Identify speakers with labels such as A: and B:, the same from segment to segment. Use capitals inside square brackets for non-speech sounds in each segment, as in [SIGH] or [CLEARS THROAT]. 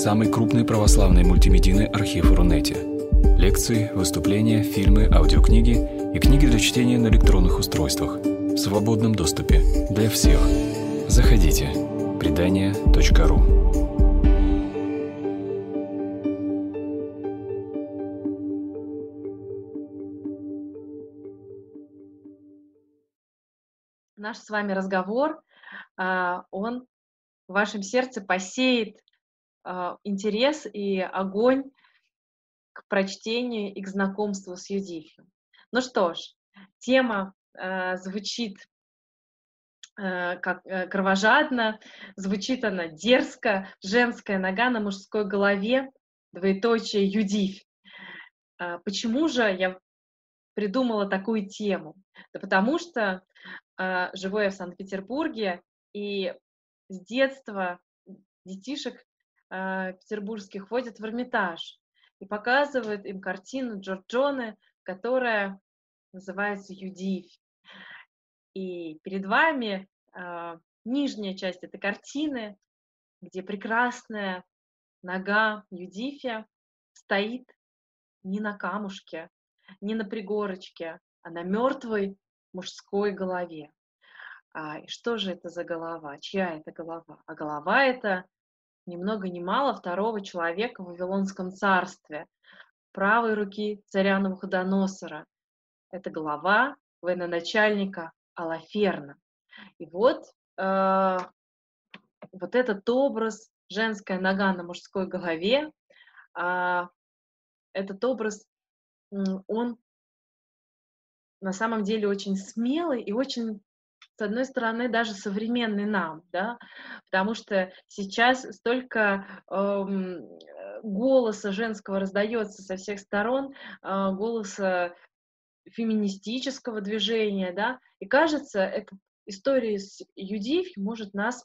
A: самый крупный православный мультимедийный архив Рунете. Лекции, выступления, фильмы, аудиокниги и книги для чтения на электронных устройствах в свободном доступе для всех. Заходите. Предания.ру
B: Наш с вами разговор, а, он в вашем сердце посеет интерес и огонь к прочтению и к знакомству с Юдифью. Ну что ж, тема э, звучит э, как э, кровожадно, звучит она дерзко, женская нога на мужской голове, двоеточие Юдифь. Э, почему же я придумала такую тему? Да потому что э, живу я в Санкт-Петербурге, и с детства детишек э, петербургских водят в Эрмитаж и показывают им картину Джорджоне, которая называется «Юдивь». И перед вами э, нижняя часть этой картины, где прекрасная нога Юдифия стоит не на камушке, не на пригорочке, а на мертвой мужской голове. А, и что же это за голова? Чья это голова? А голова это ни много ни мало второго человека в Вавилонском царстве, правой руки царя Навуходоносора. Это голова военачальника Алаферна. И вот, э, вот этот образ, женская нога на мужской голове, э, этот образ, он на самом деле очень смелый и очень с одной стороны, даже современный нам, да, потому что сейчас столько эм, голоса женского раздается со всех сторон, э, голоса феминистического движения, да, и кажется, эта история с Юдифь может нас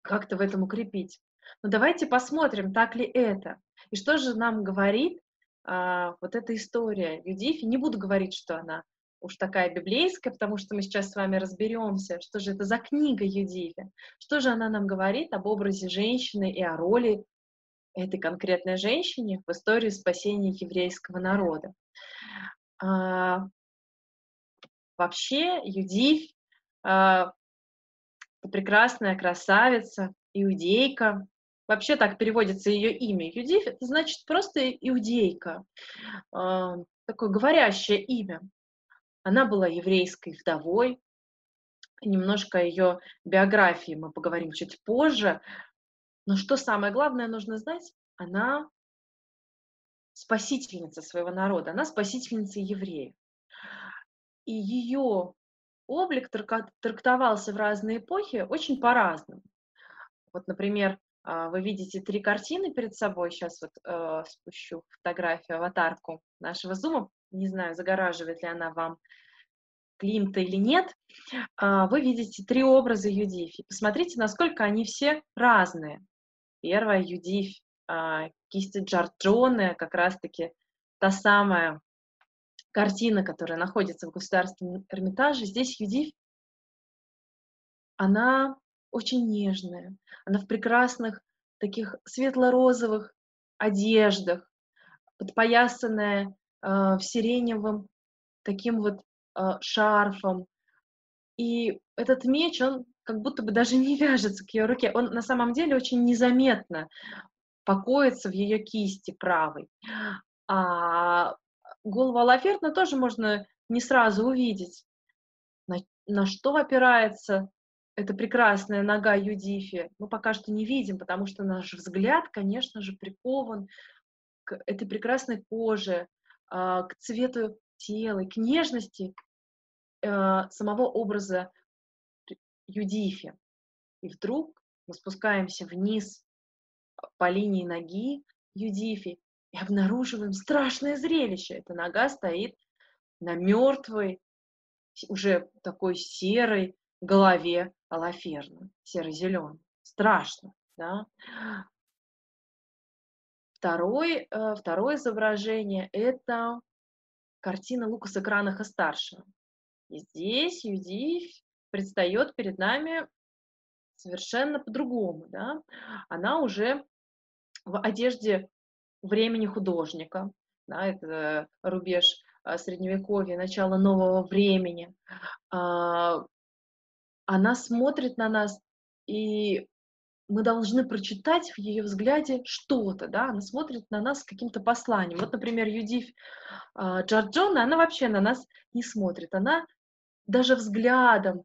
B: как-то в этом укрепить. Но давайте посмотрим, так ли это. И что же нам говорит а, вот эта история Юдифи. Не буду говорить, что она уж такая библейская, потому что мы сейчас с вами разберемся, что же это за книга Юдиве, что же она нам говорит об образе женщины и о роли этой конкретной женщине в истории спасения еврейского народа. А, вообще, Юдивь а, прекрасная красавица, иудейка. Вообще так переводится ее имя. Юдивь это значит просто иудейка, а, такое говорящее имя. Она была еврейской вдовой. Немножко о ее биографии мы поговорим чуть позже. Но что самое главное нужно знать, она спасительница своего народа, она спасительница евреев. И ее облик трактовался в разные эпохи очень по-разному. Вот, например, вы видите три картины перед собой. Сейчас вот э, спущу фотографию, аватарку нашего зума не знаю, загораживает ли она вам Климта или нет, а, вы видите три образа Юдифи. Посмотрите, насколько они все разные. Первая Юдифь, а, кисти Джорджоне, как раз-таки та самая картина, которая находится в Государственном Эрмитаже. Здесь Юдифь, она очень нежная, она в прекрасных таких светло-розовых одеждах, подпоясанная а, в сиреневом таким вот а, шарфом. И этот меч, он как будто бы даже не [LAUGHS] вяжется к ее руке. Он на самом деле очень незаметно покоится в ее кисти правой. А голову Алафертна тоже можно не сразу увидеть. На, на что опирается эта прекрасная нога Юдифи, мы пока что не видим, потому что наш взгляд, конечно же, прикован к этой прекрасной коже, а, к цвету тела, к нежности а, самого образа Юдифи. И вдруг мы спускаемся вниз по линии ноги Юдифи и обнаруживаем страшное зрелище. Эта нога стоит на мертвой, уже такой серой голове Алаферна, серо-зеленой. Страшно, да? Второй, э, второе изображение – это картина Лукаса Кранаха старшего. И здесь Юдивь предстает перед нами совершенно по-другому. Да? Она уже в одежде времени художника, да, это рубеж а, средневековья, начало нового времени. А, она смотрит на нас, и мы должны прочитать в ее взгляде что-то, да, она смотрит на нас с каким-то посланием. Вот, например, Юдив э, Джорджона, она вообще на нас не смотрит, она даже взглядом,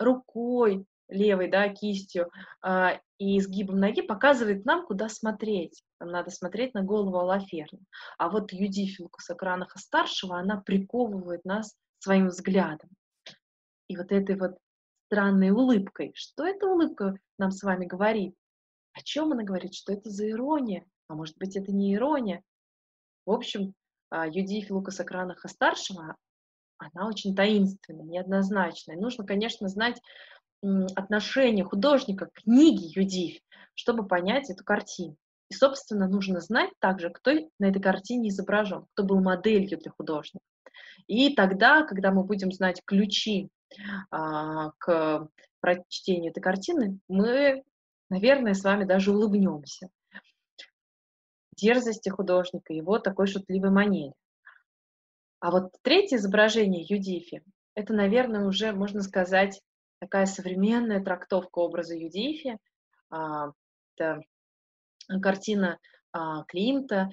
B: рукой левой, да, кистью э, и изгибом ноги показывает нам, куда смотреть. Нам надо смотреть на голову Алаферна. А вот Юдив Лукаса Кранаха старшего, она приковывает нас своим взглядом. И вот этой вот странной улыбкой. Что эта улыбка нам с вами говорит? О чем она говорит? Что это за ирония? А может быть, это не ирония? В общем, а, Юдиф Лукаса Кранаха старшего, она очень таинственная, неоднозначная. Нужно, конечно, знать отношение художника к книге Юдиф, чтобы понять эту картину. И, собственно, нужно знать также, кто на этой картине изображен, кто был моделью для художника. И тогда, когда мы будем знать ключи к прочтению этой картины, мы, наверное, с вами даже улыбнемся дерзости художника, его такой шутливой манере. А вот третье изображение Юдифи, это, наверное, уже, можно сказать, такая современная трактовка образа Юдифи. А, это картина а, Климта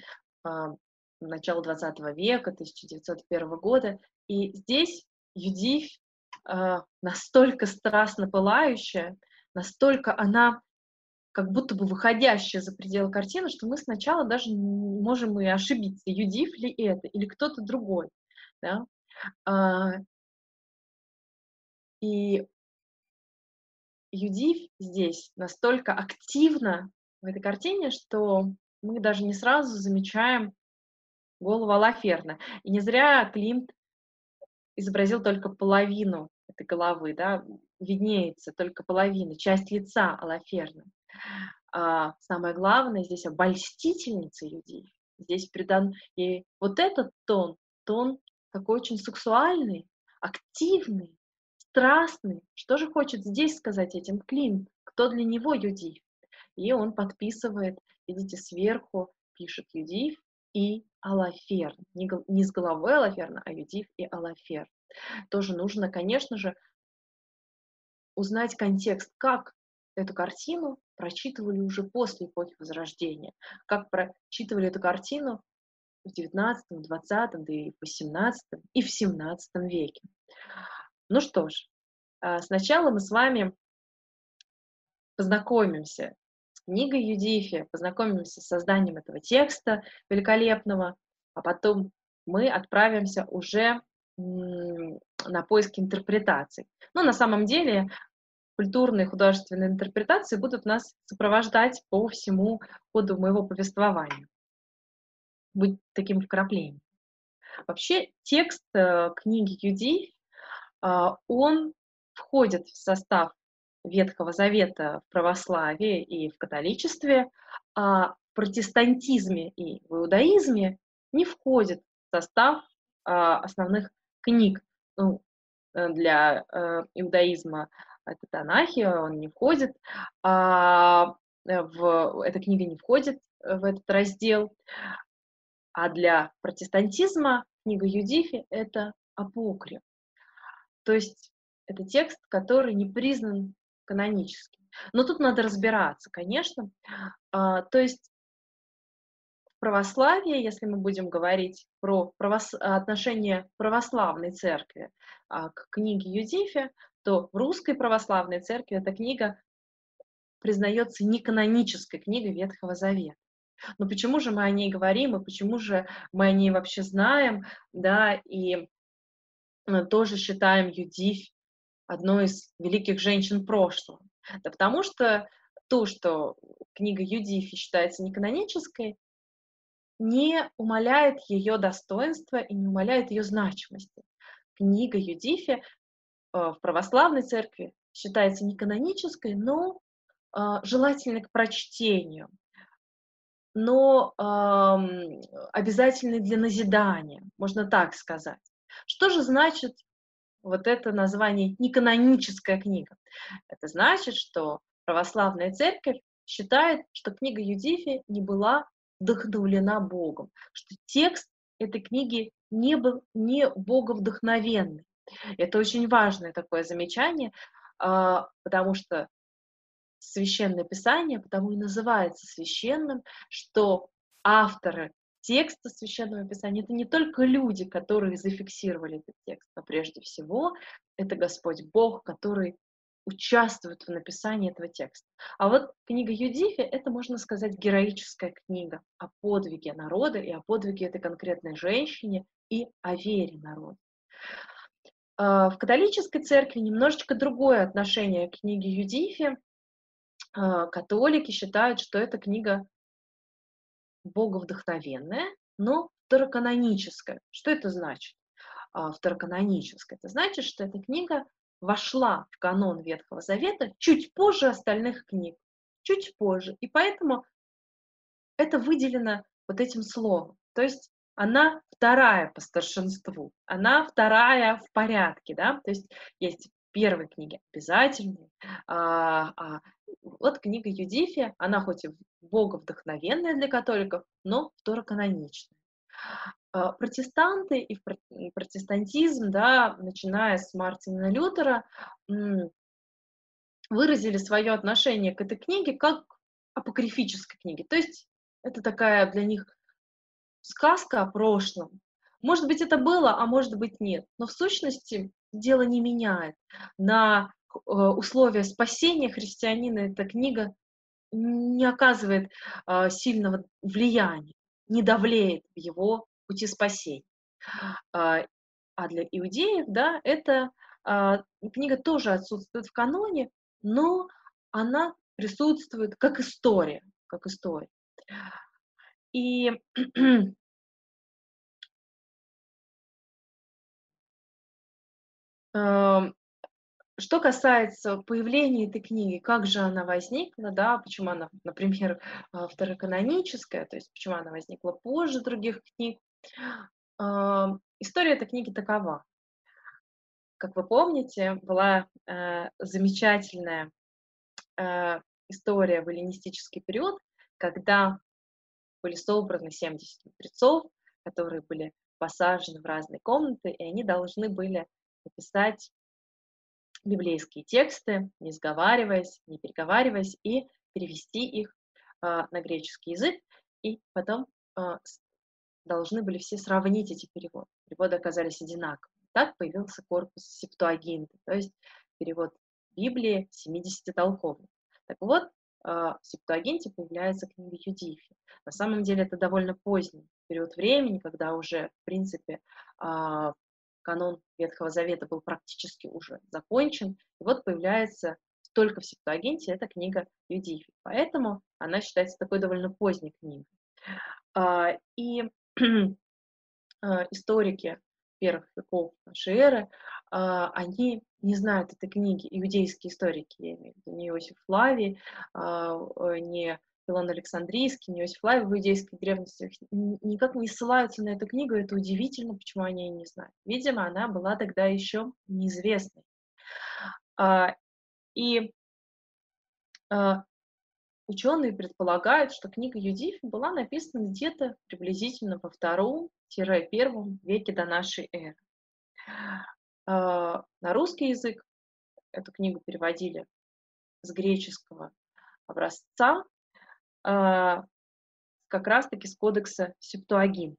B: начала 20 века, 1901 года. И здесь Юдифь э, настолько страстно пылающая, настолько она как будто бы выходящая за пределы картины, что мы сначала даже можем и ошибиться, Юдив ли это, или кто-то другой. Да? А, и Юдив здесь настолько активно в этой картине, что мы даже не сразу замечаем голову Алаферна. И не зря Климт изобразил только половину этой головы, да, виднеется только половина, часть лица Алаферна. А самое главное здесь обольстительница людей. Здесь придан ей вот этот тон, тон такой очень сексуальный, активный, страстный. Что же хочет здесь сказать этим Климт? Кто для него Юдив? И он подписывает, видите, сверху пишет Юдив и Алаферн. Не, не с головой Алаферна, а Юдив и Алаферн. Тоже нужно, конечно же, узнать контекст, как эту картину прочитывали уже после эпохи Возрождения, как прочитывали эту картину в XIX, XX, да и в XVIII, и в XVII веке. Ну что ж, а, сначала мы с вами познакомимся с книгой Юдифи, познакомимся с созданием этого текста великолепного, а потом мы отправимся уже на поиски интерпретаций. Но на самом деле культурные художественные интерпретации будут нас сопровождать по всему ходу моего повествования. Быть таким вкраплением. Вообще текст э, книги Юди, э, он входит в состав Ветхого Завета в православии и в католичестве, а в протестантизме и в иудаизме не входит в состав э, основных книг. Ну, для иудаизма это Танахи, он не входит, а э, в, эта книга не входит в этот раздел. А для протестантизма книга Юдифи – это апокриф. То есть это текст, который не признан каноническим. Но тут надо разбираться, конечно. А, то есть в православии, если мы будем говорить про правос... отношение православной церкви а, к книге Юдифи, то в русской православной церкви эта книга признается неканонической книгой Ветхого Завета. Но почему же мы о ней говорим, и почему же мы о ней вообще знаем, да, и э, тоже считаем Юдифь одной из великих женщин прошлого? Да потому что то, что книга Юдифи считается неканонической, не умаляет ее достоинства и не умаляет ее значимости. Книга Юдифи Э, в православной церкви считается не канонической, но а, желательной к прочтению, но обязательной для назидания, можно так сказать. Что же значит вот это название неканоническая книга? Это значит, что православная церковь считает, что книга Юдифи не была вдохновлена Богом, что текст этой книги не был не боговдохновенный. Это очень важное такое замечание, а, потому что священное писание потому и называется священным, что авторы текста священного писания это не только люди, которые зафиксировали этот текст, но прежде всего это Господь Бог, который участвует в написании этого текста. А вот книга Юдифи — это, можно сказать, героическая книга о подвиге народа и о подвиге этой конкретной женщине и о вере народа. А, в католической церкви немножечко другое отношение к книге Юдифи. А, католики считают, что эта книга боговдохновенная, но второканоническая. Что это значит? А, второканоническая. Это значит, что эта книга вошла в канон Ветхого Завета чуть позже остальных книг, чуть позже. И поэтому это выделено вот этим словом. То есть она вторая по старшинству, она вторая в порядке, да, то есть есть первые книги обязательные, а, а, вот книга Юдифия, она хоть и боговдохновенная для католиков, но второканоничная. А, протестанты и протестантизм, да, начиная с Мартина Лютера, выразили свое отношение к этой книге как апокрифической книге. То есть это такая для них сказка о прошлом. Может быть, это было, а может быть, нет. Но в сущности дело не меняет. На э, условия спасения христианина эта книга не оказывает э, сильного влияния, не давлеет в его пути спасения. А, а для иудеев, да, эта а, книга тоже отсутствует в каноне, но она присутствует как история, как история. И [CLEARS THROAT] Что касается появления этой книги, как же она возникла, да, почему она, например, второканоническая, то есть почему она возникла позже других книг, История этой книги такова. Как вы помните, была э, замечательная э, история в эллинистический период, когда были собраны 70 мудрецов, которые были посажены в разные комнаты, и они должны были написать библейские тексты, не сговариваясь, не переговариваясь, и перевести их э, на греческий язык, и потом э, должны были все сравнить эти переводы. Переводы оказались одинаковыми. Так появился корпус Септуагинты, то есть перевод Библии 70-толковный. Так вот, а, в Септуагинте появляется книга Юдифи. На самом деле это довольно поздний период времени, когда уже, в принципе, а, канон Ветхого Завета был практически уже закончен. И вот появляется только в Септуагинте эта книга Юдифи. Поэтому она считается такой довольно поздней книгой. А, и [CLEARS THROAT] историки первых веков нашей эры, а, они не знают этой книги, иудейские историки, я имею в виду, не Иосиф Флавий, а, не Филон Александрийский, не Иосиф Флавий в иудейской древности никак не ссылаются на эту книгу, это удивительно, почему они ее не знают. Видимо, она была тогда еще неизвестной. И Ученые предполагают, что книга Юдифи была написана где-то приблизительно во втором-первом веке до нашей эры. А, на русский язык эту книгу переводили с греческого образца, а, как раз-таки с кодекса Септуагин.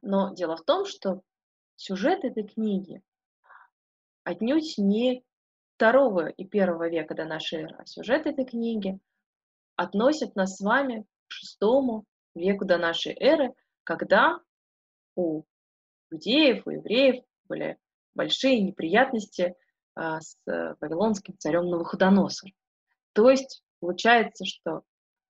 B: Но дело в том, что сюжет этой книги отнюдь не второго и первого века до нашей эры. А сюжет этой книги относит нас с вами к шестому веку до нашей эры, когда у иудеев, у евреев были большие неприятности а, с вавилонским царем Навуходоносором. То есть получается, что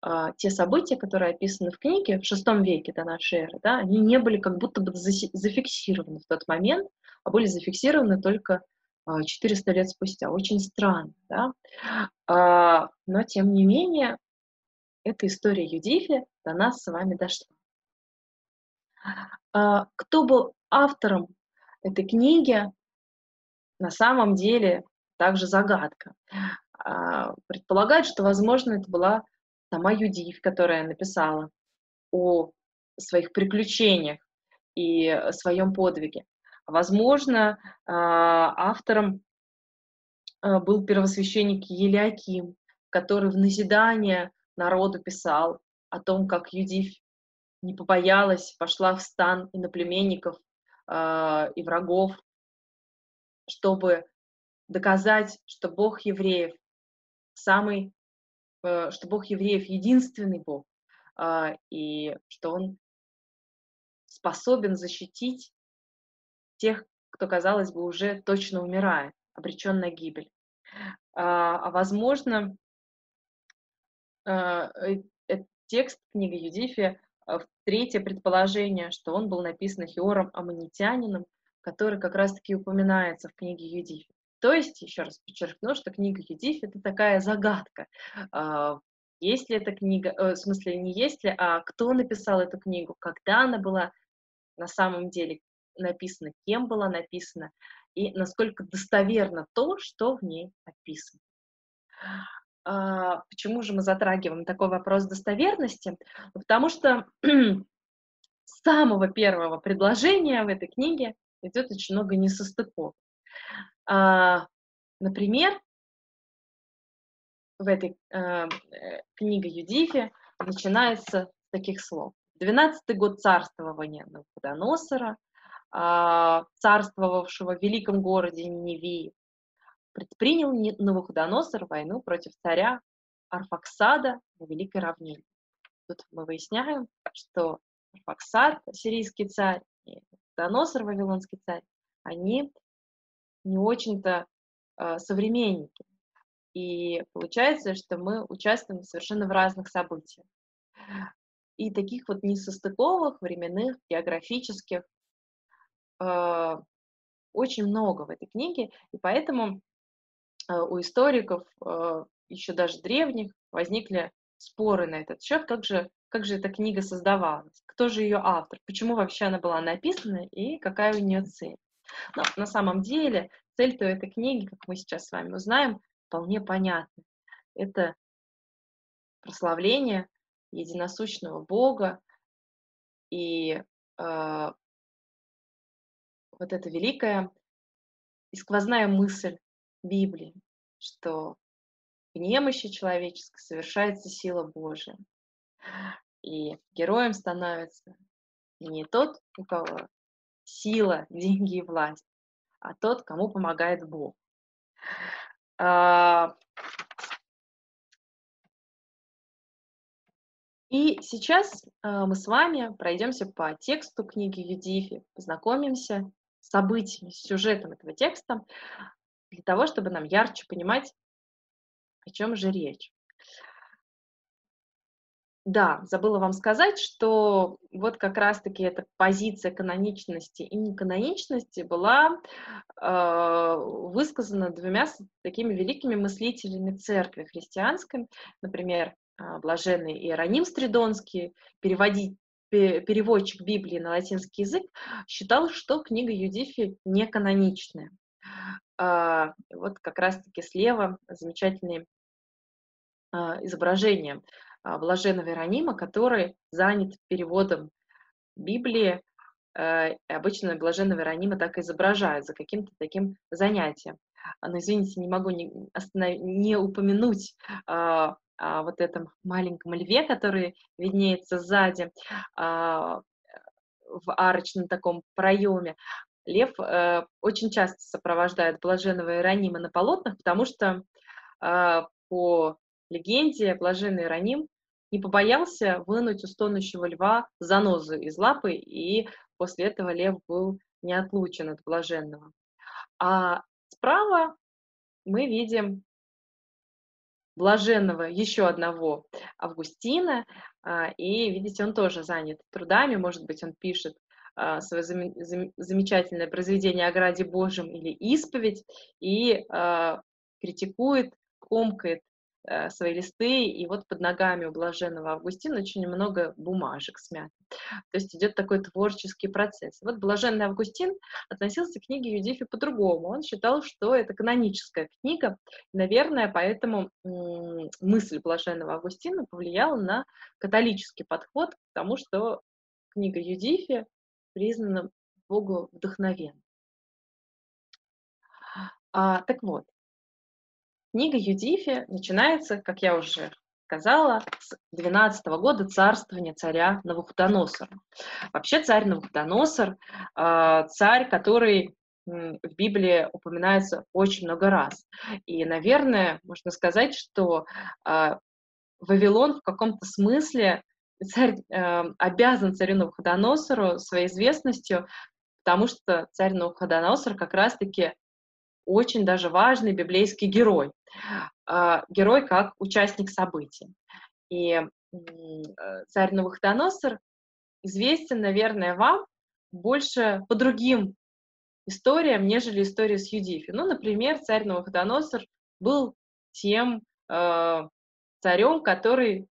B: а, те события, которые описаны в книге в шестом веке до нашей эры, да, они не были как будто бы зафиксированы в тот момент, а были зафиксированы только 400 а, лет спустя. Очень странно, да? А, но, тем не менее, эта история Юдифи до нас с вами дошла. А, кто был автором этой книги, на самом деле также загадка. предполагают, что, возможно, это была сама Юдив, которая написала о своих приключениях и своем подвиге. Возможно, а, автором а, был первосвященник Елиаким, который в назидание народу писал о том, как Юдив не побоялась, пошла в стан иноплеменников э, и врагов, чтобы доказать, что Бог евреев самый, э, что Бог евреев единственный Бог, э, и что Он способен защитить тех, кто, казалось бы, уже точно умирает, обречен на гибель. А, а возможно, э, текст книги Юдифия третье предположение, что он был написан Хиором Аманитянином, который как раз-таки упоминается в книге Юдифи. То есть, еще раз подчеркну, что книга Юдифи – это такая загадка. А, есть ли эта книга, э, в смысле, не есть ли, а кто написал эту книгу, когда она была на самом деле написана, кем была написана, и насколько достоверно то, что в ней описано. А, почему же мы затрагиваем такой вопрос достоверности? Потому что [CLEARS THROAT] с самого первого предложения в этой книге идет очень много несостыков. А, например, в этой а, э, книге Юдифи начинается с таких слов. Двенадцатый год царствования Навуходоносора, царствовавшего в великом городе Ниневии, предпринял Навуходоносор войну против царя Арфаксада на Великой равнине. Тут мы выясняем, что Арфаксад, сирийский царь, и Навуходоносор, вавилонский царь, они не очень-то э, современники. И получается, что мы участвуем совершенно в разных событиях. И таких вот несостыковых, временных, географических очень много в этой книге, и поэтому Э, у историков, э, еще даже древних, возникли споры на этот счет, как же, как же эта книга создавалась, кто же ее автор, почему вообще она была написана и какая у нее цель. Но на самом деле цель-то этой книги, как мы сейчас с вами узнаем, вполне понятна. Это прославление единосущного Бога и э, вот эта великая и сквозная мысль Библии, что в немощи человеческой совершается сила Божия. И героем становится не тот, у кого сила, [LAUGHS] деньги и власть, а тот, кому помогает Бог. А, и сейчас а, мы с вами пройдемся по тексту книги Юдифи, познакомимся событиями, с сюжетом этого текста, для того, чтобы нам ярче понимать, о чем же речь. Да, забыла вам сказать, что вот как раз-таки эта позиция каноничности и неканоничности была э, высказана двумя такими великими мыслителями церкви христианской, например, э, блаженный Иероним Стридонский, переводить, переводчик Библии на латинский язык, считал, что книга Юдифи не каноничная. А, вот как раз-таки слева замечательные а, изображения а, блаженного Иеронима, который занят переводом Библии. Обычно блаженного Иеронима так изображают за каким-то таким занятием. Но, извините, не могу не, останов... не упомянуть вот этом маленьком льве, который виднеется сзади а, в арочном таком проеме. Лев э, очень часто сопровождает блаженного Иеронима на полотнах, потому что э, по легенде блаженный Иероним не побоялся вынуть у стонущего льва занозу из лапы, и после этого лев был не отлучен от блаженного. А справа мы видим блаженного еще одного Августина, а, и видите, он тоже занят трудами, может быть, он пишет а, свое замечательное произведение о граде Божьем или исповедь и а, критикует, комкает свои листы, и вот под ногами у блаженного Августина очень много бумажек смят. То есть идет такой творческий процесс. Вот блаженный Августин относился к книге Юдифи по-другому. Он считал, что это каноническая книга. Наверное, поэтому мысль блаженного Августина повлияла на католический подход к тому, что книга Юдифи признана Богу вдохновенной. А, так вот, книга Юдифи начинается, как я уже сказала, с 12 года царствования царя Навуходоносора. Вообще царь Навуходоносор, э, царь, который в Библии упоминается очень много раз. И, наверное, можно сказать, что э, Вавилон в каком-то смысле царь э, обязан царю Навуходоносору своей известностью, потому что царь Навуходоносор как раз-таки очень даже важный библейский герой. А, герой как участник событий. И э, царь Навуходоносор известен, наверное, вам больше по другим историям, нежели история с Юдифи. Ну, например, царь Навуходоносор был тем э, царем, который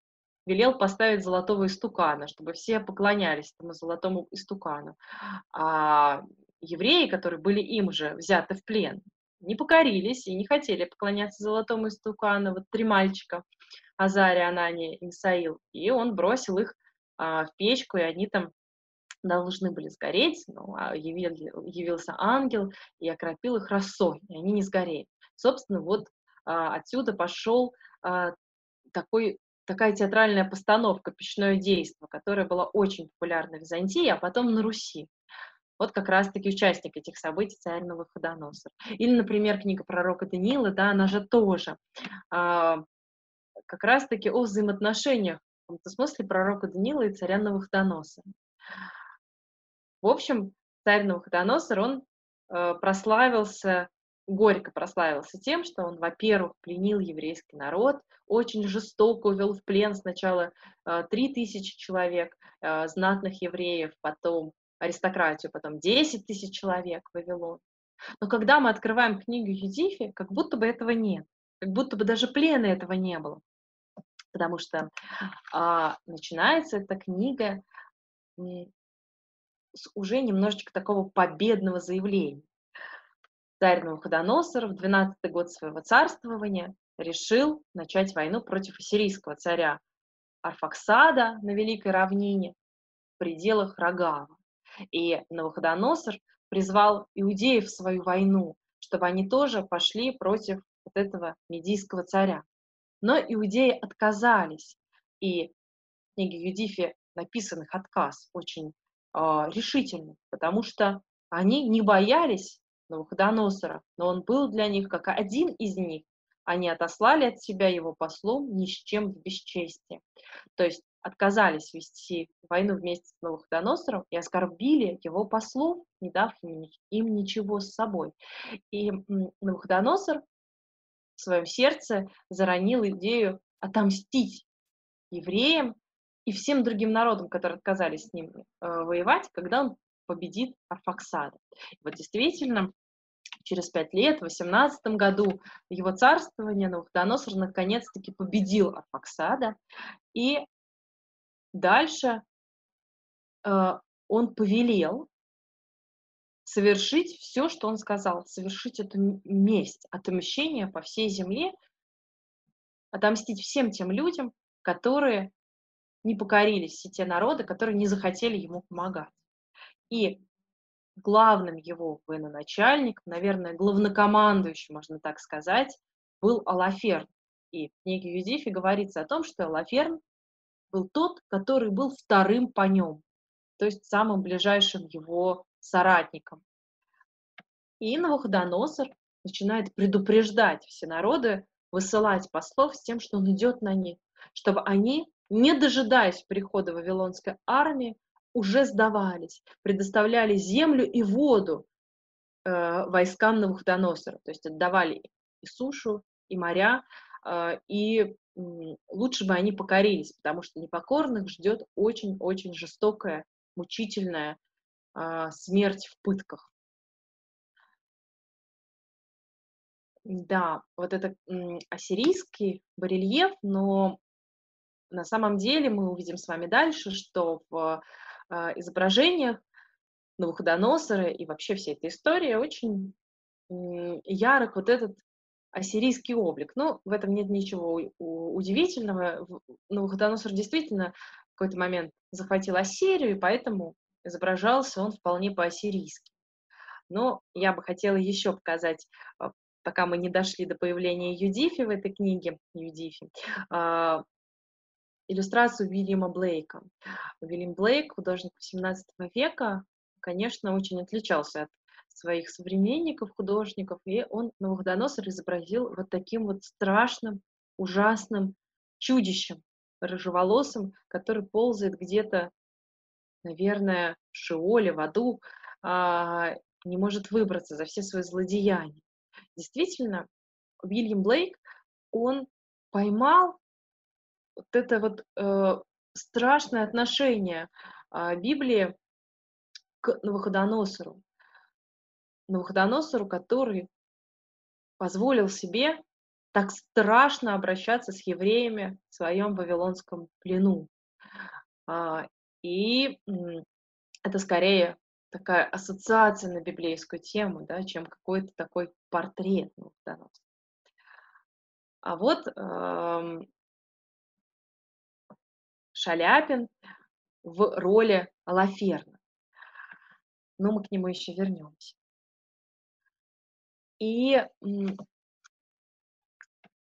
B: велел поставить золотого истукана, чтобы все поклонялись этому золотому истукану. А евреи, которые были им же взяты в плен, не покорились и не хотели поклоняться золотому истукану. Вот три мальчика, Азария, Анания и Мисаил. И он бросил их а, в печку, и они там должны были сгореть, но а, явил, явился ангел и окропил их росой, и они не сгорели. Собственно, вот а, отсюда пошел а, такой такая театральная постановка «Печное действо», которая была очень популярна в Византии, а потом на Руси. Вот как раз-таки участник этих событий царь Новоходоносор. Или, например, книга пророка Даниила, да, она же тоже а, как раз-таки о взаимоотношениях в каком-то смысле пророка Даниила и царя Новоходоносора. В общем, царь Новоходоносор, он э, прославился, горько прославился тем, что он, во-первых, пленил еврейский народ, очень жестоко увел в плен сначала э, 3000 человек, э, знатных евреев, потом аристократию, потом 10 тысяч человек Вавилон. Но когда мы открываем книгу Юдифи, как будто бы этого нет, как будто бы даже плена этого не было. Потому что а, начинается эта книга с уже немножечко такого победного заявления. Царь Навуходоносор в 12 год своего царствования решил начать войну против ассирийского царя Арфаксада на Великой равнине в пределах Рогава. И Навуходоносор призвал иудеев в свою войну, чтобы они тоже пошли против вот этого медийского царя. Но иудеи отказались, и в книге Юдифи написан их отказ очень э, решительный, потому что они не боялись Навуходоносора, но он был для них как один из них. Они отослали от себя его послом ни с чем в бесчестие. То есть отказались вести войну вместе с Новоходоносором и оскорбили его послов, не дав им, ничего с собой. И Новоходоносор в своем сердце заронил идею отомстить евреям и всем другим народам, которые отказались с ним э, воевать, когда он победит Арфаксада. Вот действительно, через пять лет, в 18 году его царствования Навуходоносор наконец-таки победил Арфаксада, и Дальше э, он повелел совершить все, что он сказал, совершить эту месть, отмщение по всей земле, отомстить всем тем людям, которые не покорились, все те народы, которые не захотели ему помогать. И главным его военачальником, наверное, главнокомандующим, можно так сказать, был Алаферн. И в книге Юдифи говорится о том, что Алаферн был тот, который был вторым по нем, то есть самым ближайшим его соратником. И Навуходоносор начинает предупреждать все народы, высылать послов с тем, что он идет на них, чтобы они, не дожидаясь прихода Вавилонской армии, уже сдавались, предоставляли землю и воду э, войскам Навуходоносора, то есть отдавали и сушу, и моря, э, и лучше бы они покорились, потому что непокорных ждет очень-очень жестокая, мучительная а, смерть в пытках. Да, вот это ассирийский барельеф, но на самом деле мы увидим с вами дальше, что в а, изображениях Навуходоносора и вообще всей этой истории очень ярок вот этот ассирийский облик. Но в этом нет ничего удивительного. Навуходоносор действительно в какой-то момент захватил Ассирию, и поэтому изображался он вполне по-ассирийски. Но я бы хотела еще показать, а, пока мы не дошли до появления Юдифи в этой книге, Юдифи, а, иллюстрацию Уильяма Блейка. Уильям Блейк, художник XVII века, конечно, очень отличался от своих современников, художников, и он Навуходоносор изобразил вот таким вот страшным, ужасным чудищем, рыжеволосым, который ползает где-то, наверное, в Шиоле, в аду, а, не может выбраться за все свои злодеяния. Действительно, Уильям Блейк, он поймал вот это вот э, страшное отношение э, Библии к Навуходоносору. Навуходоносору, который позволил себе так страшно обращаться с евреями в своем вавилонском плену. А, и это скорее такая ассоциация на библейскую тему, да, чем какой-то такой портрет Навуходоносора. А вот эм, Шаляпин в роли Алаферна. Но мы к нему еще вернемся. И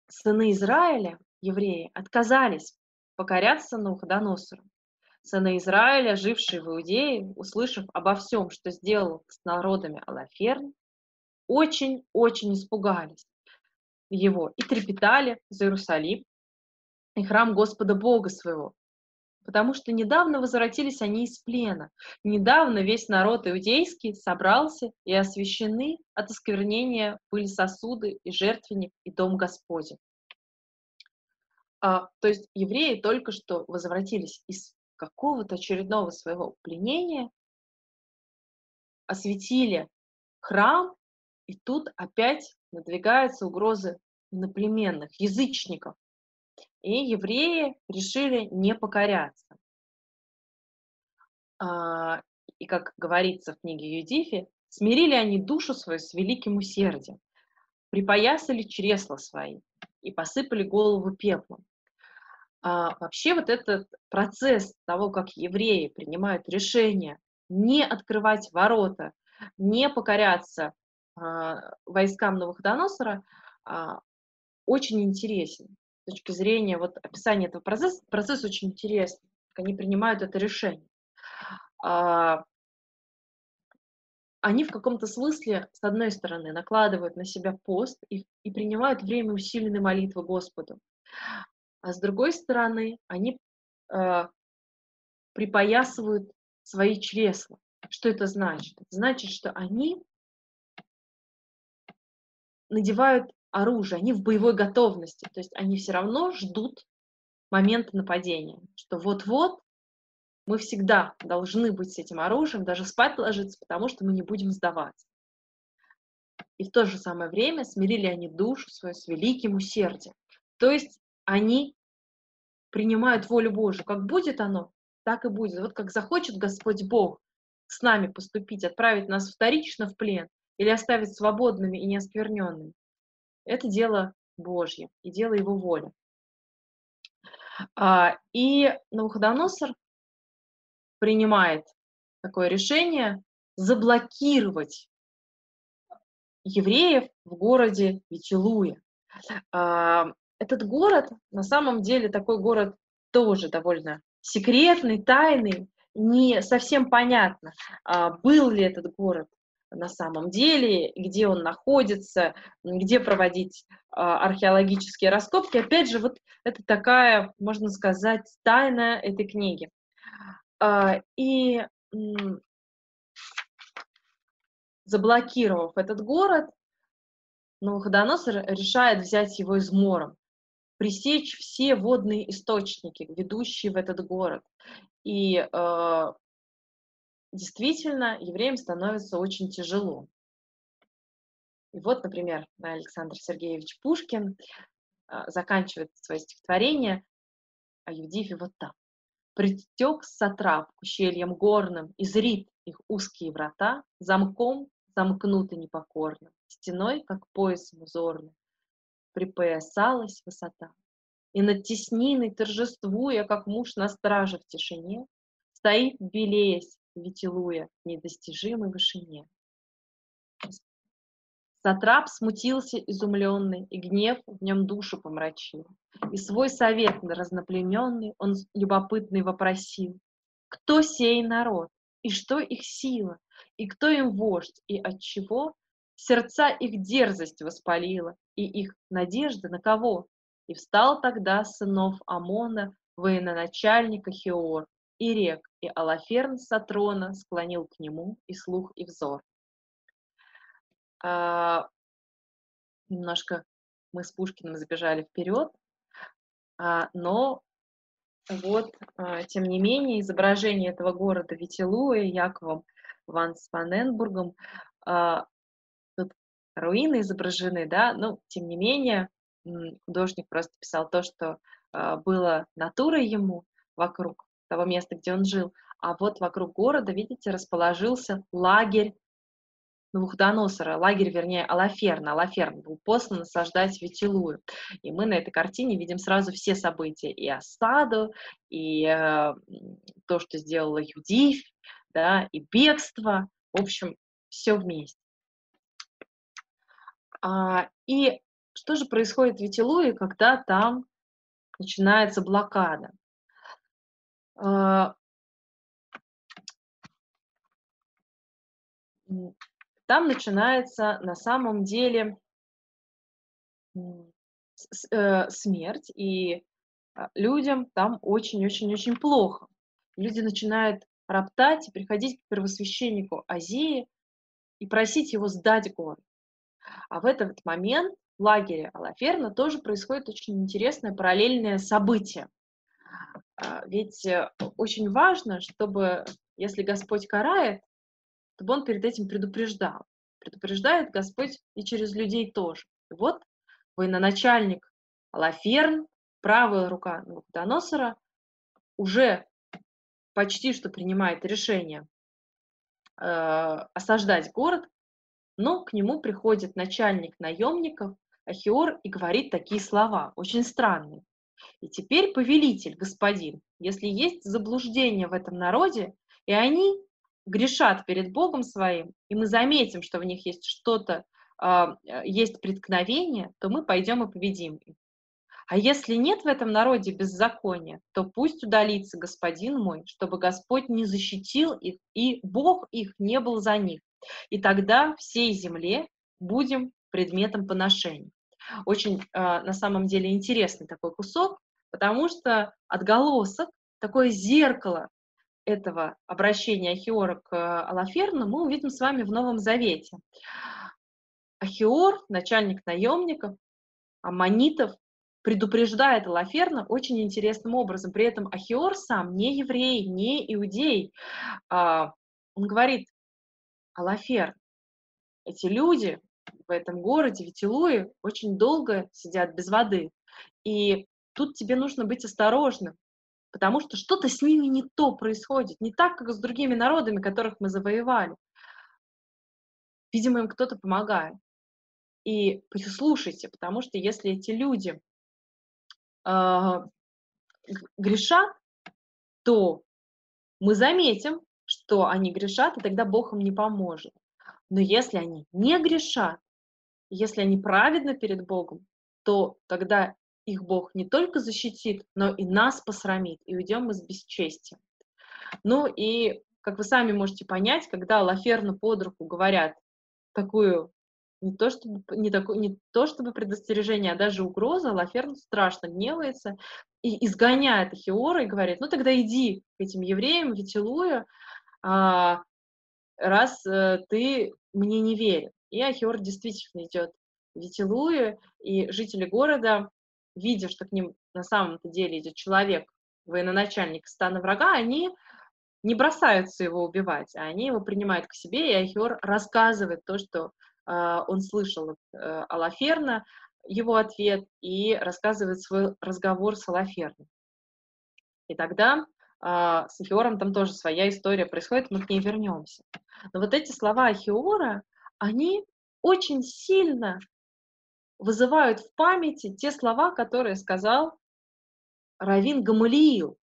B: сыны Израиля, евреи, отказались покоряться Навуходоносору. Сыны Израиля, жившие в Иудее, услышав обо всем, что сделал с народами Алаферн, очень-очень испугались его и трепетали за Иерусалим и храм Господа Бога своего, потому что недавно возвратились они из плена. Недавно весь народ иудейский собрался, и освящены от осквернения были сосуды и жертвенник, и дом Господень. А, то есть евреи только что возвратились из какого-то очередного своего пленения, осветили храм, и тут опять надвигаются угрозы иноплеменных, язычников и евреи решили не покоряться. А, и, как говорится в книге Юдифи, смирили они душу свою с великим усердием, припоясали чресла свои и посыпали голову пеплом. А, вообще вот этот процесс того, как евреи принимают решение не открывать ворота, не покоряться а, войскам Новоходоносора, а, очень интересен точки зрения вот описания этого процесса, процесс очень интересный, как они принимают это решение. А, они в каком-то смысле, с одной стороны, накладывают на себя пост и, и принимают время усиленной молитвы Господу, а с другой стороны, они э, припоясывают свои чресла. Что это значит? Это значит, что они надевают оружие, они в боевой готовности, то есть они все равно ждут момента нападения, что вот-вот мы всегда должны быть с этим оружием, даже спать ложиться, потому что мы не будем сдаваться. И в то же самое время смирили они душу свою с великим усердием. То есть они принимают волю Божию. Как будет оно, так и будет. Вот как захочет Господь Бог с нами поступить, отправить нас вторично в плен или оставить свободными и неоскверненными, это дело Божье и дело Его воли. А, и Навуходоносор принимает такое решение заблокировать евреев в городе Витилуе. А, этот город, на самом деле, такой город тоже довольно секретный, тайный, не совсем понятно, а, был ли этот город на самом деле, где он находится, где проводить а, археологические раскопки. Опять же, вот это такая, можно сказать, тайна этой книги. А, и заблокировав этот город, Навуходоносор решает взять его измором, пресечь все водные источники, ведущие в этот город. И э, действительно евреям становится очень тяжело. И вот, например, Александр Сергеевич Пушкин а, заканчивает свое стихотворение о Евдифе вот так. «Притек сатрап к ущельям горным, и зрит их узкие врата, замком замкнуты непокорно, стеной, как поясом узорным, припоясалась высота. И над тесниной, торжествуя, как муж на страже в тишине, стоит, белеясь, ветилуя недостижимой вышине. Сатрап смутился изумленный, и гнев в нем душу помрачил. И свой совет разноплеменный он любопытный вопросил. Кто сей народ, и что их сила, и кто им вождь, и от чего сердца их дерзость воспалила, и их надежда на кого? И встал тогда сынов Амона военачальника Хеор, и рек, и Алаферн Сатрона склонил к нему и слух, и взор. А, немножко мы с Пушкиным забежали вперед, а, но вот, а, тем не менее, изображение этого города Витилуя Яковом Ван Сваненбургом, а, тут руины изображены, да, но тем не менее художник просто писал то, что а, было натурой ему вокруг того места, где он жил, а вот вокруг города, видите, расположился лагерь Навуходоносора, лагерь, вернее, Алаферна. Алаферн был послан насаждать Витилую. И мы на этой картине видим сразу все события, и осаду, и э, то, что сделала Юдив, да, и бегство, в общем, все вместе. А, и что же происходит в Витилуе, когда там начинается блокада? А, там начинается на самом деле э, смерть, и а, людям там очень-очень-очень плохо. Люди начинают роптать и приходить к первосвященнику Азии и просить его сдать город. А в этот момент в лагере Алаферна тоже происходит очень интересное параллельное событие. А, ведь э, очень важно, чтобы, если Господь карает, чтобы он перед этим предупреждал. Предупреждает Господь и через людей тоже. И вот военачальник Алаферн, правая рука Навуходоносора, уже почти что принимает решение э, осаждать город, но к нему приходит начальник наемников Ахиор и говорит такие слова, очень странные. И теперь повелитель, господин, если есть заблуждение в этом народе, и они грешат перед Богом своим, и мы заметим, что в них есть что-то, а, э, есть преткновение, то мы пойдем и победим их. А если нет в этом народе беззакония, то пусть удалится господин мой, чтобы Господь не защитил их, и Бог их не был за них. И тогда всей земле будем предметом поношения. Очень а, на самом деле интересный такой кусок, потому что отголосок, такое зеркало этого обращения Ахиора к Алаферну мы увидим с вами в Новом Завете. Ахиор, начальник наемников, аммонитов, предупреждает Алаферна очень интересным образом. При этом Ахиор сам не еврей, не иудей. А, он говорит, Алафер, эти люди в этом городе, Витилуе, очень долго сидят без воды. И тут тебе нужно быть осторожным, потому что что-то с ними не то происходит, не так, как с другими народами, которых мы завоевали. Видимо, им кто-то помогает. И прислушайте, потому что если эти люди э, грешат, то мы заметим, что они грешат, и тогда Бог им не поможет. Но если они не грешат, если они праведны перед Богом, то тогда их Бог не только защитит, но и нас посрамит, и уйдем мы с бесчестием. Ну и, как вы сами можете понять, когда Лаферну под руку говорят такую не то чтобы, не, такое, не то чтобы предостережение, а даже угроза, Лаферн страшно гневается и изгоняет Ахиора и говорит, ну тогда иди к этим евреям, Витилуя, а, раз а, ты мне не веришь. И Ахиор действительно идет в Витилуя, и жители города, видя, что к ним на самом-то деле идет человек, военачальник стана врага, они не бросаются его убивать, а они его принимают к себе, и Ахиор рассказывает то, что а, он слышал от э, Алаферна его ответ и рассказывает свой разговор с Алаферном. И тогда а, с Ахиором там тоже своя история происходит, мы к ней вернемся. Но вот эти слова Ахиора, они очень сильно вызывают в памяти те слова, которые сказал Равин Гамалиил,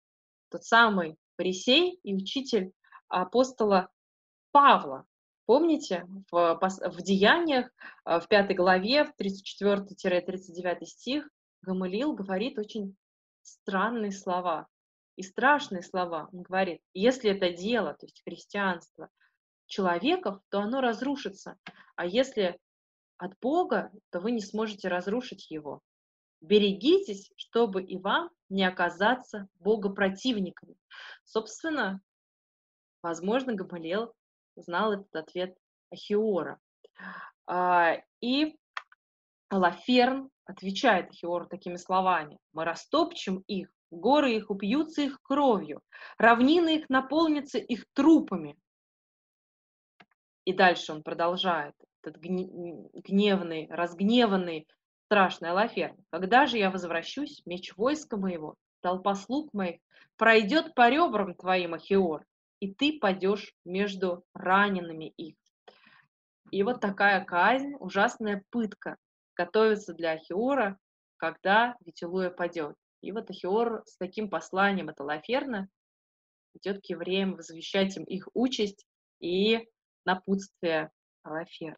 B: тот самый Парисей и учитель апостола Павла. Помните, в, в Деяниях, а, в пятой главе, в 34-39 стих, Гамалиил говорит очень странные слова и страшные слова. Он говорит, если это дело, то есть христианство, человеков, то оно разрушится. А если от Бога, то вы не сможете разрушить его. Берегитесь, чтобы и вам не оказаться богопротивниками. Собственно, возможно, Гамалел знал этот ответ Ахиора. А, и Лаферн отвечает Ахиору такими словами. «Мы растопчем их, горы их упьются их кровью, равнины их наполнятся их трупами». И дальше он продолжает, этот гневный, разгневанный, страшный Алаферн. «Когда же я возвращусь, меч войска моего, толпа слуг моих, пройдет по ребрам твоим, Ахиор, и ты падешь между ранеными их. И вот такая казнь, ужасная пытка, готовится для Ахиора, когда Витилуя падет. И вот Ахиор с таким посланием от Алаферна идет к евреям возвещать им их участь и напутствие Алаферна.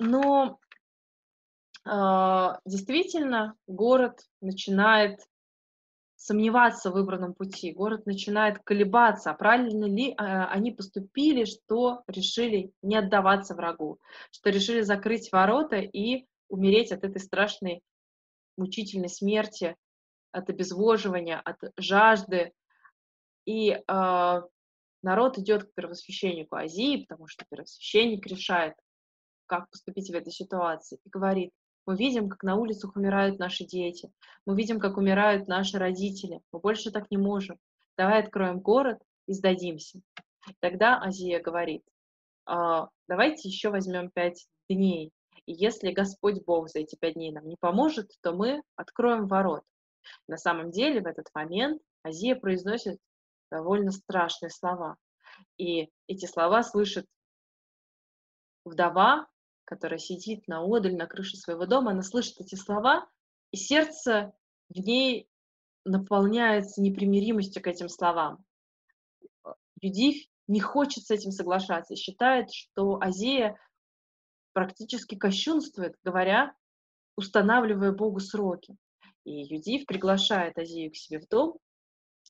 B: Но э, действительно город начинает сомневаться в выбранном пути, город начинает колебаться, а правильно ли а, они поступили, что решили не отдаваться врагу, что решили закрыть ворота и умереть от этой страшной мучительной смерти, от обезвоживания, от жажды. И э, народ идет к первосвященнику Азии, потому что первосвященник решает, как поступить в этой ситуации, и говорит, мы видим, как на улицах умирают наши дети. Мы видим, как умирают наши родители. Мы больше так не можем. Давай откроем город и сдадимся. Тогда Азия говорит, «А, давайте еще возьмем пять дней. И если Господь Бог за эти пять дней нам не поможет, то мы откроем ворот. На самом деле в этот момент Азия произносит довольно страшные слова. И эти слова слышит вдова которая сидит на одаль на крыше своего дома, она слышит эти слова, и сердце в ней наполняется непримиримостью к этим словам. Юдив не хочет с этим соглашаться, считает, что Азея практически кощунствует, говоря, устанавливая Богу сроки. И Юдив приглашает Азию к себе в дом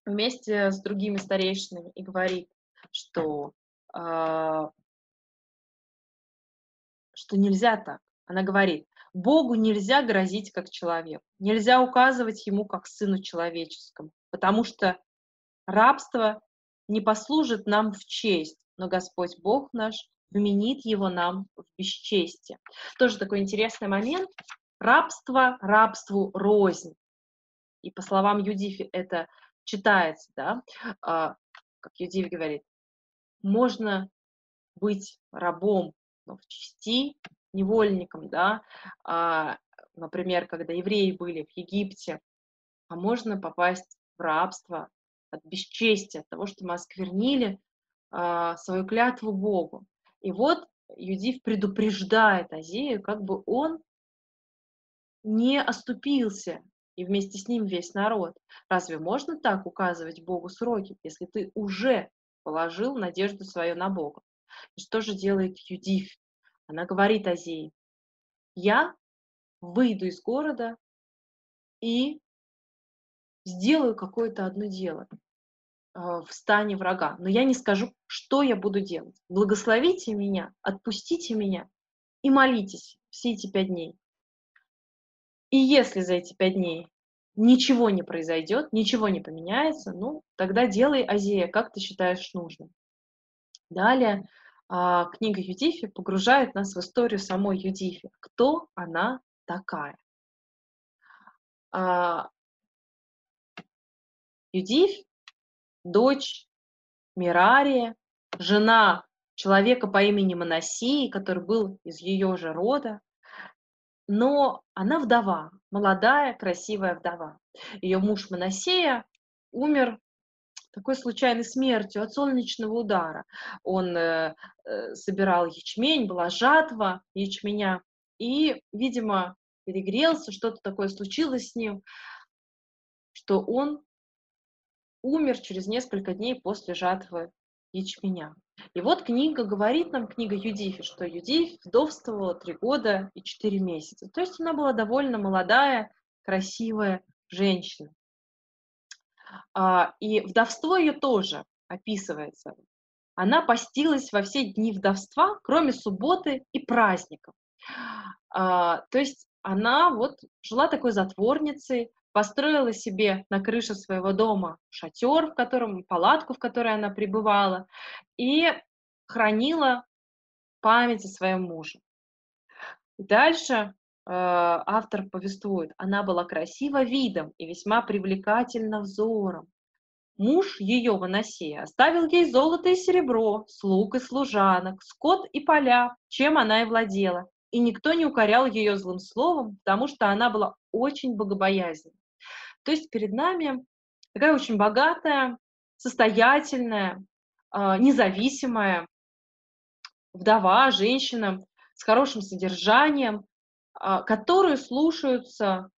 B: вместе с другими старейшинами и говорит, что э, что нельзя так. Она говорит, Богу нельзя грозить как человек, нельзя указывать ему как сыну человеческому, потому что рабство не послужит нам в честь, но Господь Бог наш вменит его нам в бесчестие. Тоже такой интересный момент. Рабство рабству рознь. И по словам Юдифи это читается, да, а, как Юдиф говорит, можно быть рабом ну, в части невольником, да, а, например, когда евреи были в Египте, а можно попасть в рабство от бесчестия, от того, что мы осквернили а, свою клятву Богу. И вот Юдив предупреждает Азею, как бы он не оступился, и вместе с ним весь народ. Разве можно так указывать Богу сроки, если ты уже положил надежду свою на Бога? И что же делает Юдиф? Она говорит Азии, я выйду из города и сделаю какое-то одно дело а, в стане врага, но я не скажу, что я буду делать. Благословите меня, отпустите меня и молитесь все эти пять дней. И если за эти пять дней ничего не произойдет, ничего не поменяется, ну, тогда делай, Азия, как ты считаешь нужным. Далее а, книга Юдифи погружает нас в историю самой Юдифи. Кто она такая? А, Юдиф – дочь Мирария, жена человека по имени Моносии, который был из ее же рода, но она вдова, молодая, красивая вдова. Ее муж Моносея умер такой случайной смертью от солнечного удара. Он э, э, собирал ячмень, была жатва ячменя, и, видимо, перегрелся, что-то такое случилось с ним, что он умер через несколько дней после жатвы ячменя. И вот книга говорит нам, книга Юдифи, что Юдифь вдовствовала три года и четыре месяца. То есть она была довольно молодая, красивая женщина. А, и вдовство ее тоже описывается. Она постилась во все дни вдовства, кроме субботы и праздников. А, то есть она вот жила такой затворницей, построила себе на крыше своего дома шатер, в котором, палатку, в которой она пребывала, и хранила память о своем муже. Дальше э, автор повествует, она была красива видом и весьма привлекательна взором. Муж ее, Моносея, оставил ей золото и серебро, слуг и служанок, скот и поля, чем она и владела, и никто не укорял ее злым словом, потому что она была очень богобоязненна. То есть перед нами такая очень богатая, состоятельная, а, независимая вдова, женщина с хорошим содержанием, а, которую слушаются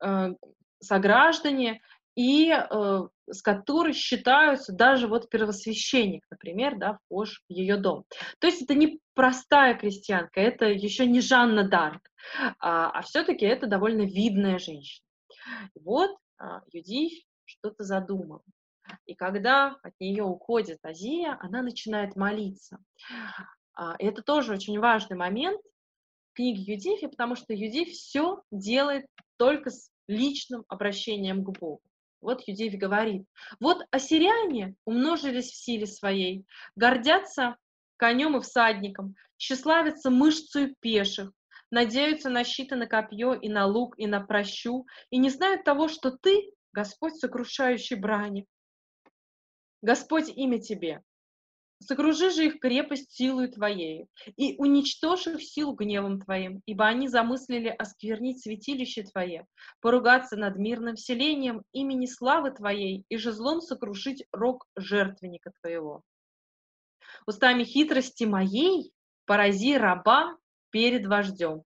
B: а, сограждане и с которой считаются даже вот первосвященник, например, да, вхож в ее дом. То есть это не простая крестьянка, это еще не Жанна Дарк, а, а все-таки это довольно видная женщина. Вот а, Юдифь что-то задумал. И когда от нее уходит Азия, она начинает молиться. А, и это тоже очень важный момент книги Юдифи, потому что Юдифь все делает только с личным обращением к Богу. Вот Юдифь говорит, вот ассиряне умножились в силе своей, гордятся конем и всадником, тщеславятся мышцей пеших, надеются на щит и на копье, и на лук, и на прощу, и не знают того, что ты, Господь, сокрушающий брани. Господь, имя тебе. Сокружи же их крепость силой твоей, и уничтожь их силу гневом твоим, ибо они замыслили осквернить святилище твое, поругаться над мирным селением имени славы твоей, и же злом сокрушить рог жертвенника твоего. Устами хитрости моей порази раба перед вождем,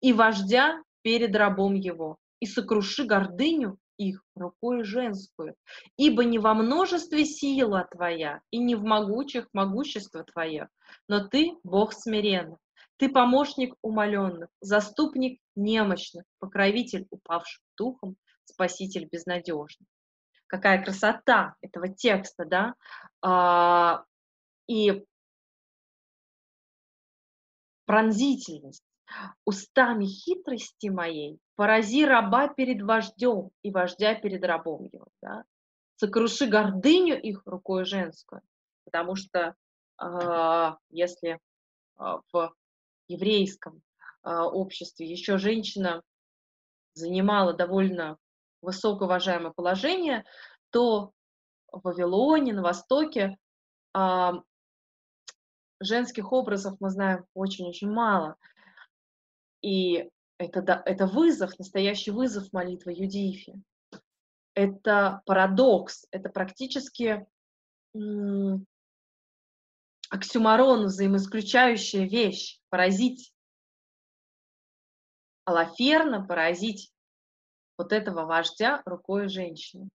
B: и вождя перед рабом его, и сокруши гордыню их рукой женскую, ибо не во множестве сила твоя, и не в могучих могущество твое, но ты Бог смиренных, ты помощник умоленных, заступник немощных, покровитель упавших духом, спаситель безнадежных. Какая красота этого текста, да? А, и пронзительность. Устами хитрости моей порази раба перед вождем и вождя перед рабом его. Да? Сокруши гордыню их рукой женскую, потому что э, если э, в еврейском э, обществе еще женщина занимала довольно высокоуважаемое положение, то в Вавилоне, на Востоке э, женских образов мы знаем очень-очень мало. И это, да, это вызов, настоящий вызов молитвы Юдифи. Это парадокс, это практически м- взаимоисключающая вещь, поразить Алаферна, поразить вот этого вождя рукой женщины.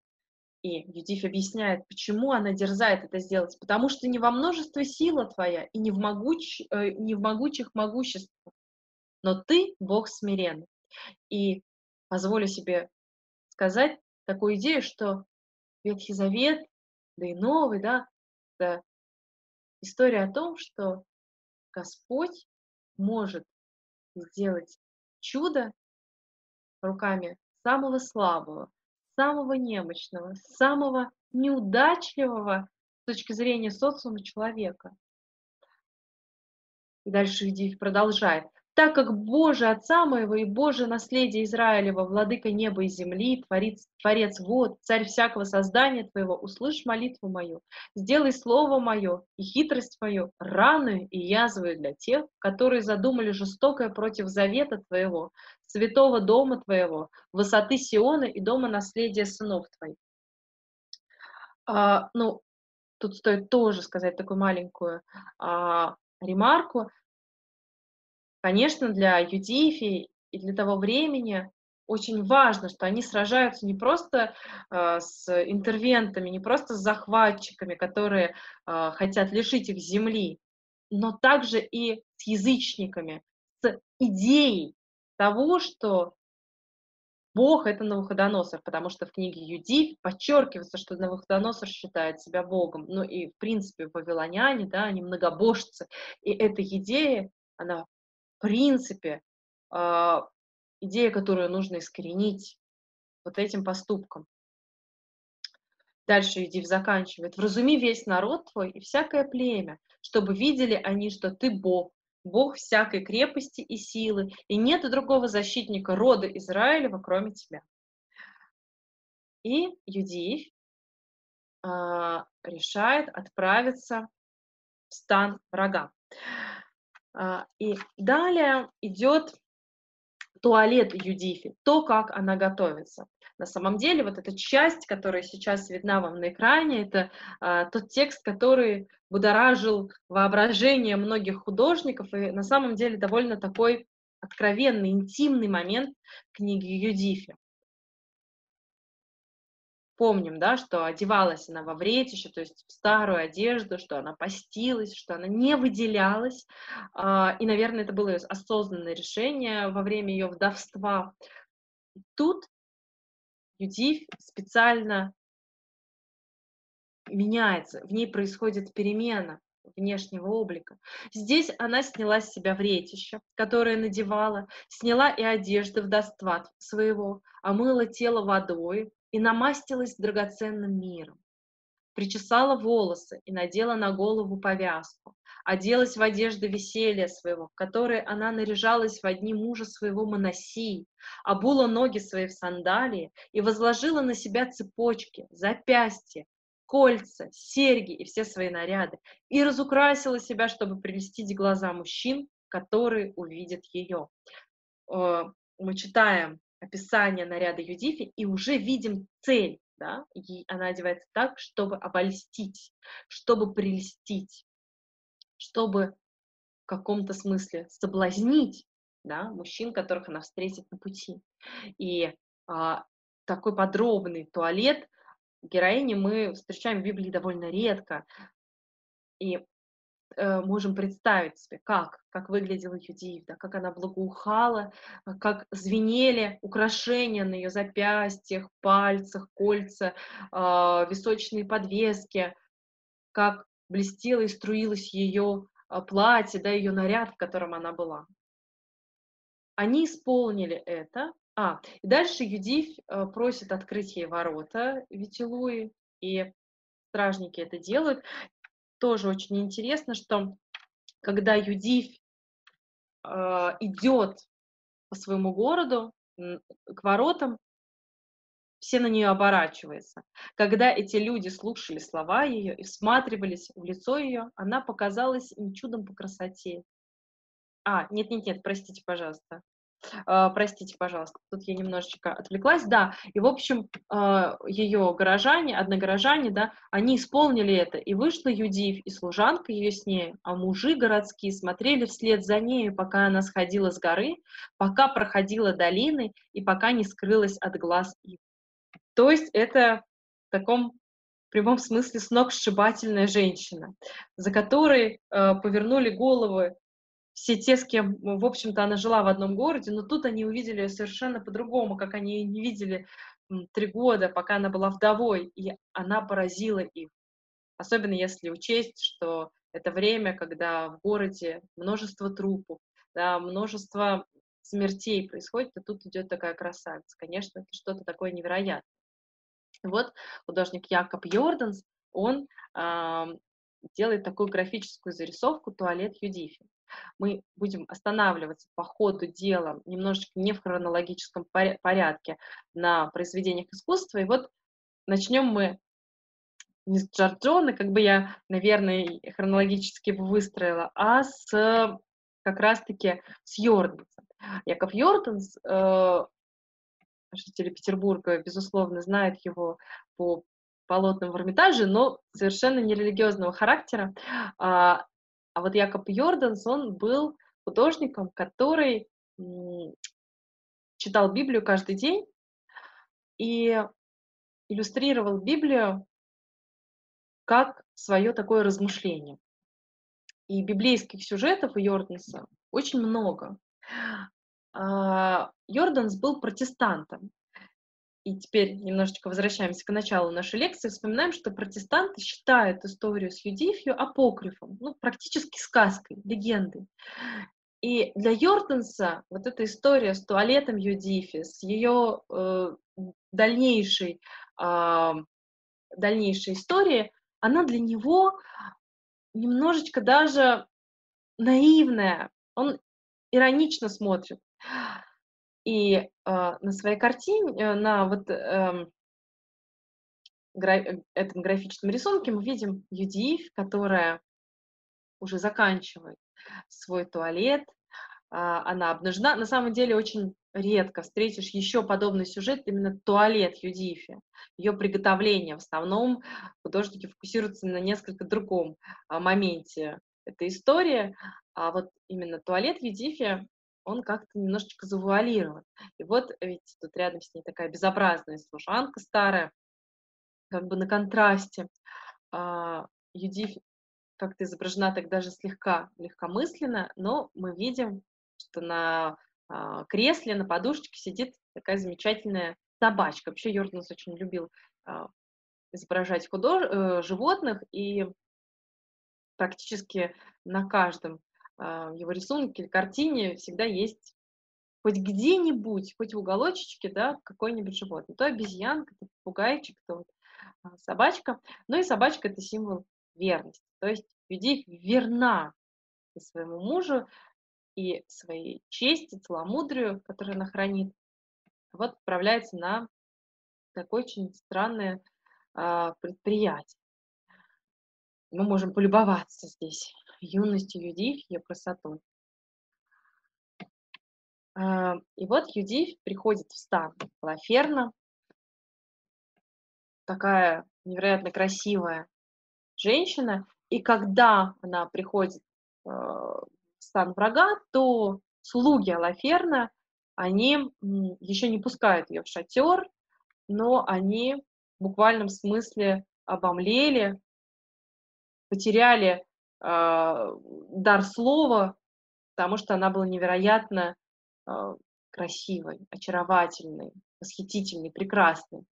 B: И Юдиф объясняет, почему она дерзает это сделать. Потому что не во множестве сила твоя и не в, могуч, э, не в могучих могуществах, но ты Бог смиренный. И позволю себе сказать такую идею, что Ветхий Завет, да и Новый, да, это история о том, что Господь может сделать чудо руками самого слабого, самого немощного, самого неудачливого с точки зрения социума человека. И дальше Идиев продолжает. Так как Боже Отца моего и Боже наследие Израилева, владыка неба и земли, творец, творец вод, царь всякого создания твоего, услышь молитву мою, сделай слово мое и хитрость мою раную и язвую для тех, которые задумали жестокое против завета твоего, святого дома твоего, высоты Сиона и дома наследия сынов твоих. А, ну, тут стоит тоже сказать такую маленькую а, ремарку. Конечно, для Юдифи и для того времени очень важно, что они сражаются не просто э, с интервентами, не просто с захватчиками, которые э, хотят лишить их земли, но также и с язычниками, с идеей того, что Бог — это Навуходоносор, потому что в книге Юдив подчеркивается, что Навуходоносор считает себя Богом. Ну и, в принципе, вавилоняне, да, они многобожцы. И эта идея, она, принципе, э, идея, которую нужно искоренить вот этим поступком. Дальше Юдив заканчивает. «Вразуми весь народ твой и всякое племя, чтобы видели они, что ты Бог, Бог всякой крепости и силы, и нет другого защитника рода Израилева, кроме тебя. И Юдиев э, решает отправиться в стан врага. Э, и далее идет туалет Юдифи, то, как она готовится. На самом деле, вот эта часть, которая сейчас видна вам на экране, это а, тот текст, который будоражил воображение многих художников, и на самом деле довольно такой откровенный, интимный момент книги Юдифи помним, да, что одевалась она во вретище, то есть в старую одежду, что она постилась, что она не выделялась. А, и, наверное, это было ее осознанное решение во время ее вдовства. Тут Юдив специально меняется, в ней происходит перемена внешнего облика. Здесь она сняла с себя вретище, которое надевала, сняла и одежды вдовства своего, омыла тело водой, и намастилась драгоценным миром. Причесала волосы и надела на голову повязку, оделась в одежды веселья своего, в которые она наряжалась в одни мужа своего Моносии, обула ноги свои в сандалии и возложила на себя цепочки, запястья, кольца, серьги и все свои наряды, и разукрасила себя, чтобы привлестить глаза мужчин, которые увидят ее. Э, мы читаем описание наряда Юдифи и уже видим цель. Да? И она одевается так, чтобы обольстить, чтобы прелестить, чтобы в каком-то смысле соблазнить да, мужчин, которых она встретит на пути. И а, такой подробный туалет героини мы встречаем в Библии довольно редко. И можем представить себе, как, как выглядела Юдивда, как она благоухала, э, как звенели украшения на ее запястьях, пальцах, кольца, а, височные подвески, как блестело и струилось ее а, платье, да, ее наряд, в котором она была. Они исполнили это. А, и дальше Юдив э, просит открыть ей ворота Витилуи, и стражники это делают тоже очень интересно, что когда Юдив э, идет по своему городу, к воротам, все на нее оборачиваются. Когда эти люди слушали слова ее и всматривались в лицо ее, она показалась им чудом по красоте. А, нет-нет-нет, простите, пожалуйста. А, простите, пожалуйста, тут я немножечко отвлеклась, да, и, в общем, а, ее горожане, одногорожане, да, они исполнили это, и вышла Юдив, и служанка ее с ней, а мужи городские смотрели вслед за нею, пока она сходила с горы, пока проходила долины, и пока не скрылась от глаз их. То есть это в таком прямом смысле сногсшибательная женщина, за которой э, повернули головы все те, с кем, в общем-то, она жила в одном городе, но тут они увидели ее совершенно по-другому, как они ее не видели три года, пока она была вдовой, и она поразила их. Особенно если учесть, что это время, когда в городе множество трупов, да, множество смертей происходит, и тут идет такая красавица. Конечно, это что-то такое невероятное. Вот художник Якоб Йорданс, он э, делает такую графическую зарисовку «Туалет Юдифи». Мы будем останавливаться по ходу дела, немножечко не в хронологическом порядке на произведениях искусства. И вот начнем мы не с Джорджона, как бы я, наверное, хронологически выстроила, а с как раз-таки с Йордансом. Яков Йорданс, э, жители Петербурга, безусловно, знают его по полотнам в Эрмитаже, но совершенно нерелигиозного характера. А, а вот Якоб Йорданс, он был художником, который читал Библию каждый день и иллюстрировал Библию как свое такое размышление. И библейских сюжетов у Йорданса очень много. А, Йорданс был протестантом. И теперь немножечко возвращаемся к началу нашей лекции. Вспоминаем, что протестанты считают историю с Юдифью апокрифом, ну, практически сказкой, легендой. И для Йорданса вот эта история с туалетом Юдифи, с ее э, дальнейшей, э, дальнейшей историей, она для него немножечко даже наивная. Он иронично смотрит. И э, на своей картине, э, на вот э, гра- этом графическом рисунке мы видим Юдив, которая уже заканчивает свой туалет, э, она обнажена. На самом деле очень редко встретишь еще подобный сюжет, именно туалет Юдифи, ее приготовление. В основном художники фокусируются на несколько другом а, моменте этой истории, а вот именно туалет Юдифи он как-то немножечко завуалирован. И вот ведь тут рядом с ней такая безобразная служанка старая, как бы на контрасте. А, Юдифь как-то изображена так даже слегка легкомысленно, но мы видим, что на а, кресле, на подушечке сидит такая замечательная собачка. Вообще Йорданс очень любил а, изображать худож... Э, животных, и практически на каждом а, его рисунке, картине всегда есть хоть где-нибудь, хоть в уголочечке, да, какой-нибудь животное. То обезьянка, то попугайчик, то вот а, собачка. Ну и собачка – это символ верности. То есть Юдив верна и своему мужу, и своей чести, целомудрию, которую она хранит. Вот отправляется на такое очень странное а, предприятие. Мы можем полюбоваться здесь юностью Юдив, ее красотой. А, и вот Юдив приходит в стан Лаферна, такая невероятно красивая женщина, и когда она приходит а, в стан врага, то слуги Алаферна, они еще не пускают ее в шатер, но они в буквальном смысле обомлели, потеряли э, дар слова, потому что она была невероятно э, красивой, очаровательной, восхитительной, прекрасной.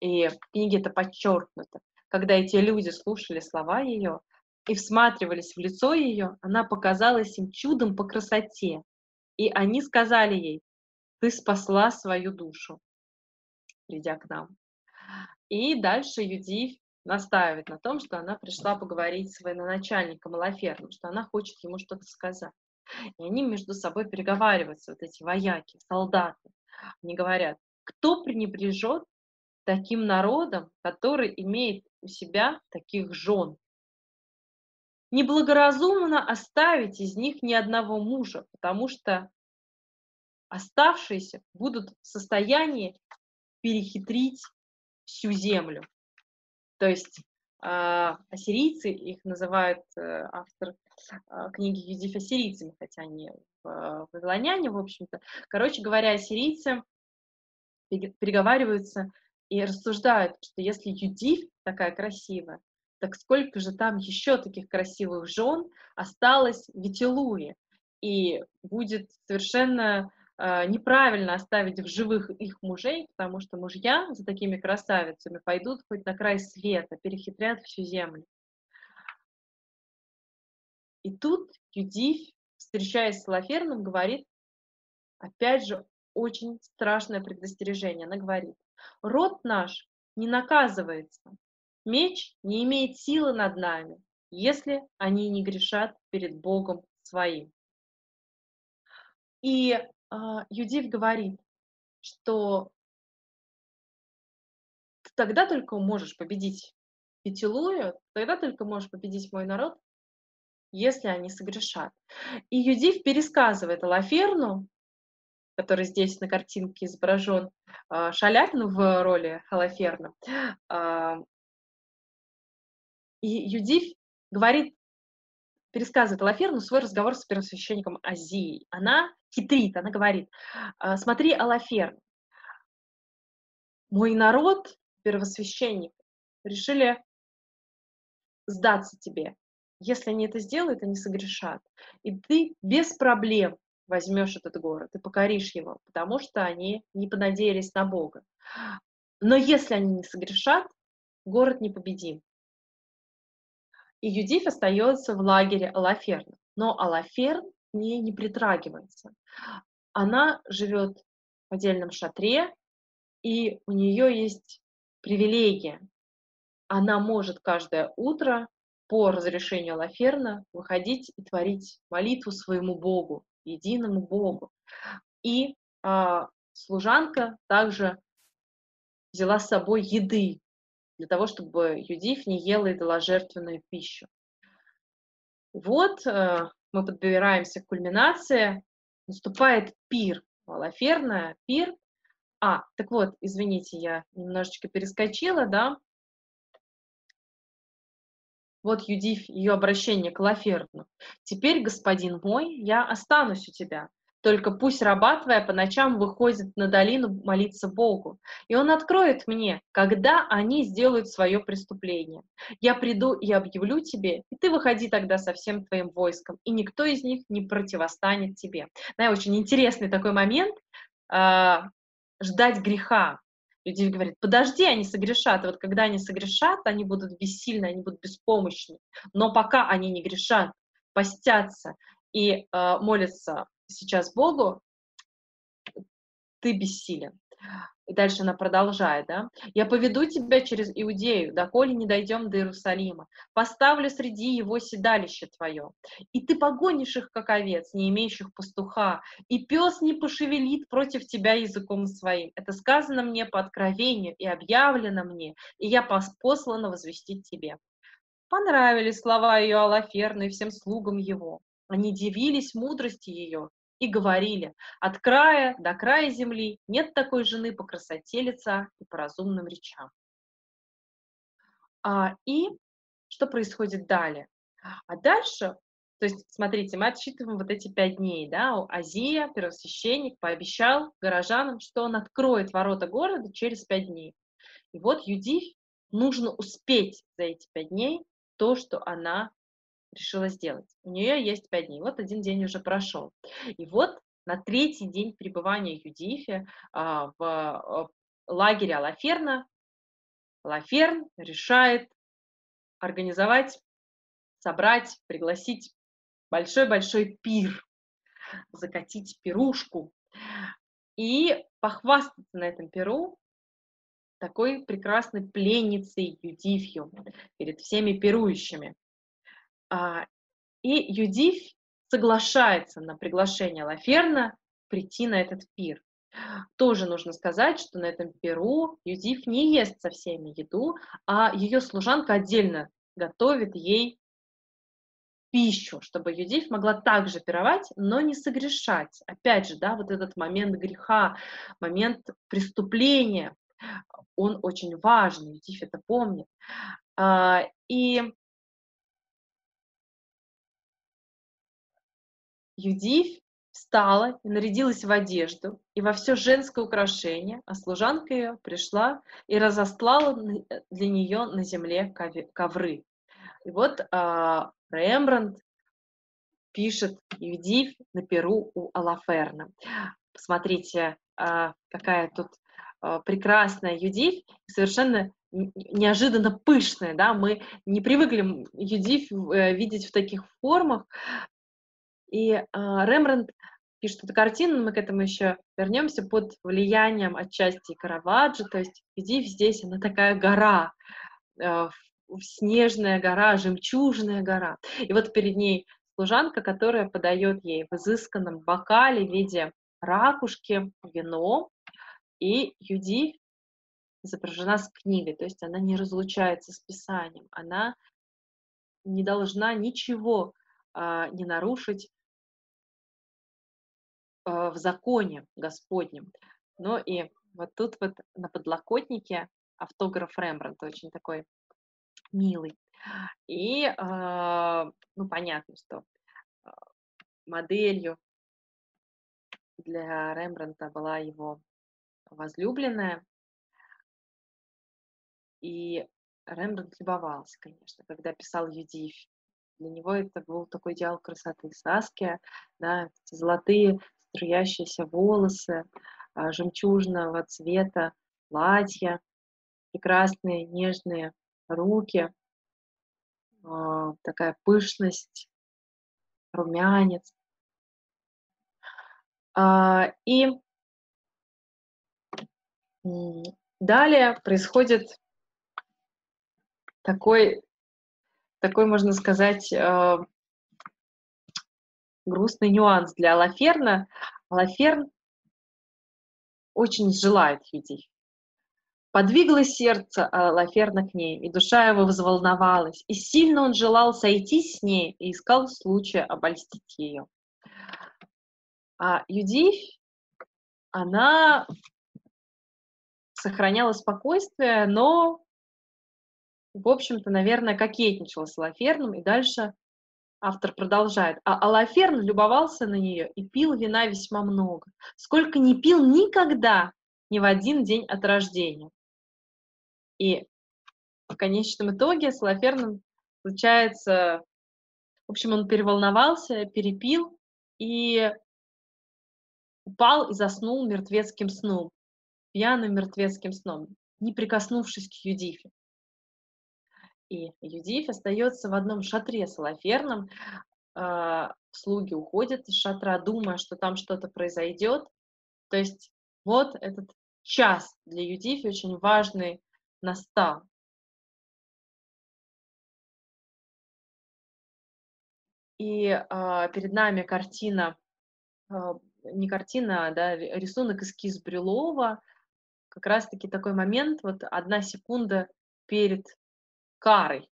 B: И в книге это подчеркнуто. Когда эти люди слушали слова ее и всматривались в лицо ее, она показалась им чудом по красоте. И они сказали ей, ты спасла свою душу, придя к нам. И дальше Юдив настаивает на том, что она пришла поговорить с военачальником Лаферном, что она хочет ему что-то сказать. И они между собой переговариваются, вот эти вояки, солдаты. Они говорят, кто пренебрежет таким народом, который имеет у себя таких жен? Неблагоразумно оставить из них ни одного мужа, потому что оставшиеся будут в состоянии перехитрить всю землю. То есть а, ассирийцы, их называют э, автор а, книги Юдиф ассирийцами, хотя они в, вавилоняне, в общем-то. Короче говоря, ассирийцы переговариваются и рассуждают, что если Юдиф такая красивая, так сколько же там еще таких красивых жен осталось в Витилуе, и будет совершенно неправильно оставить в живых их мужей, потому что мужья за такими красавицами пойдут хоть на край света, перехитрят всю землю. И тут Юдифь, встречаясь с Лаферном, говорит, опять же, очень страшное предостережение. Она говорит, род наш не наказывается, меч не имеет силы над нами, если они не грешат перед Богом своим. И э, Юдив говорит, что ты тогда только можешь победить Петилую, тогда только можешь победить мой народ, если они согрешат. И Юдив пересказывает Алаферну, который здесь на картинке изображен, э, Шаляпин в роли Алаферна. Э, и Юдив говорит пересказывает Алаферну свой разговор с первосвященником Азией. Она хитрит, она говорит, «А, смотри, Алаферн, мой народ, первосвященник, решили сдаться тебе. Если они это сделают, они согрешат. И ты без проблем возьмешь этот город и покоришь его, потому что они не понадеялись на Бога. Но если они не согрешат, город непобедим и Юдиф остается в лагере Алаферна. Но Алаферн к ней не притрагивается. Она живет в отдельном шатре, и у нее есть привилегия. Она может каждое утро по разрешению Алаферна выходить и творить молитву своему Богу, единому Богу. И а, служанка также взяла с собой еды для того, чтобы Юдиф не ела идоложертвенную пищу. Вот э, мы подбираемся к кульминации. Наступает пир, Алаферная, пир. А, так вот, извините, я немножечко перескочила, да. Вот Юдиф, ее обращение к Лаферну. «Теперь, господин мой, я останусь у тебя, только пусть раба по ночам выходит на долину молиться Богу, и Он откроет мне, когда они сделают свое преступление. Я приду и объявлю тебе, и ты выходи тогда со всем твоим войском, и никто из них не противостанет тебе. Да, очень интересный такой момент э, ждать греха. Люди говорят, подожди, они согрешат. И вот когда они согрешат, они будут бессильны, они будут беспомощны. Но пока они не грешат, постятся и э, молятся сейчас Богу, ты бессилен. И дальше она продолжает, да. «Я поведу тебя через Иудею, доколе не дойдем до Иерусалима. Поставлю среди его седалище твое. И ты погонишь их, как овец, не имеющих пастуха, и пес не пошевелит против тебя языком своим. Это сказано мне по откровению и объявлено мне, и я послана возвестить тебе». Понравились слова ее Алаферны и всем слугам его. Они дивились мудрости ее и говорили, от края до края земли нет такой жены по красоте лица и по разумным речам. А, и что происходит далее? А дальше, то есть, смотрите, мы отсчитываем вот эти пять дней, да, Азия, первосвященник, пообещал горожанам, что он откроет ворота города через пять дней. И вот Юдив нужно успеть за эти пять дней то, что она решила сделать. У нее есть пять дней. Вот один день уже прошел. И вот на третий день пребывания Юдифи а, в а, лагере Алаферна Лаферн решает организовать, собрать, пригласить большой-большой пир, закатить пирушку и похвастаться на этом пиру такой прекрасной пленницей Юдифью перед всеми пирующими. А, и Юдиф соглашается на приглашение Лаферна прийти на этот пир. Тоже нужно сказать, что на этом пиру Юдиф не ест со всеми еду, а ее служанка отдельно готовит ей пищу, чтобы Юдиф могла также пировать, но не согрешать. Опять же, да, вот этот момент греха, момент преступления, он очень важный, Юдиф это помнит. А, и Юдивь встала и нарядилась в одежду и во все женское украшение, а служанка ее пришла и разостлала для нее на земле ковры. И вот а, Рембрандт пишет Юдивь на перу у Алаферна. Посмотрите, а, какая тут а, прекрасная Юдивь, совершенно неожиданно пышная, да, мы не привыкли Юдивь э, видеть в таких формах, и э, Рембрандт пишет эту картину, мы к этому еще вернемся, под влиянием отчасти Караваджо, то есть видишь, здесь она такая гора, э, снежная гора, жемчужная гора. И вот перед ней служанка, которая подает ей в изысканном бокале в виде ракушки вино, и Юдивь изображена с книгой, то есть она не разлучается с Писанием, она не должна ничего а, не нарушить в законе Господнем. Но и вот тут вот на подлокотнике автограф Рембрандта очень такой милый. И, а, ну, понятно, что а, моделью для Рембрандта была его возлюбленная. И Рембрандт любовался, конечно, когда писал Юдивь. Для него это был такой идеал красоты. Саския, да, золотые струящиеся волосы, а, жемчужного цвета платья, прекрасные нежные руки, а, такая пышность, румянец. А, и далее происходит такой, такой можно сказать, грустный нюанс для Алаферна. Алаферн очень желает Юдифь. Подвиглось сердце Алаферна к ней, и душа его взволновалась, и сильно он желал сойти с ней и искал случая обольстить ее. А Юдифь, она сохраняла спокойствие, но, в общем-то, наверное, кокетничала с Алаферном, и дальше Автор продолжает. А Алаферн любовался на нее и пил вина весьма много. Сколько не пил никогда, ни в один день от рождения. И в конечном итоге с Алаферном случается... В общем, он переволновался, перепил и упал и заснул мертвецким сном, пьяным мертвецким сном, не прикоснувшись к Юдифе. И Юдиф остается в одном шатре с Алаферном. Э, слуги уходят из шатра, думая, что там что-то произойдет. То есть вот этот час для Юдифи очень важный настал. И э, перед нами картина, э, не картина, а да, рисунок эскиз Брюлова. Как раз-таки такой момент, вот одна секунда перед карой,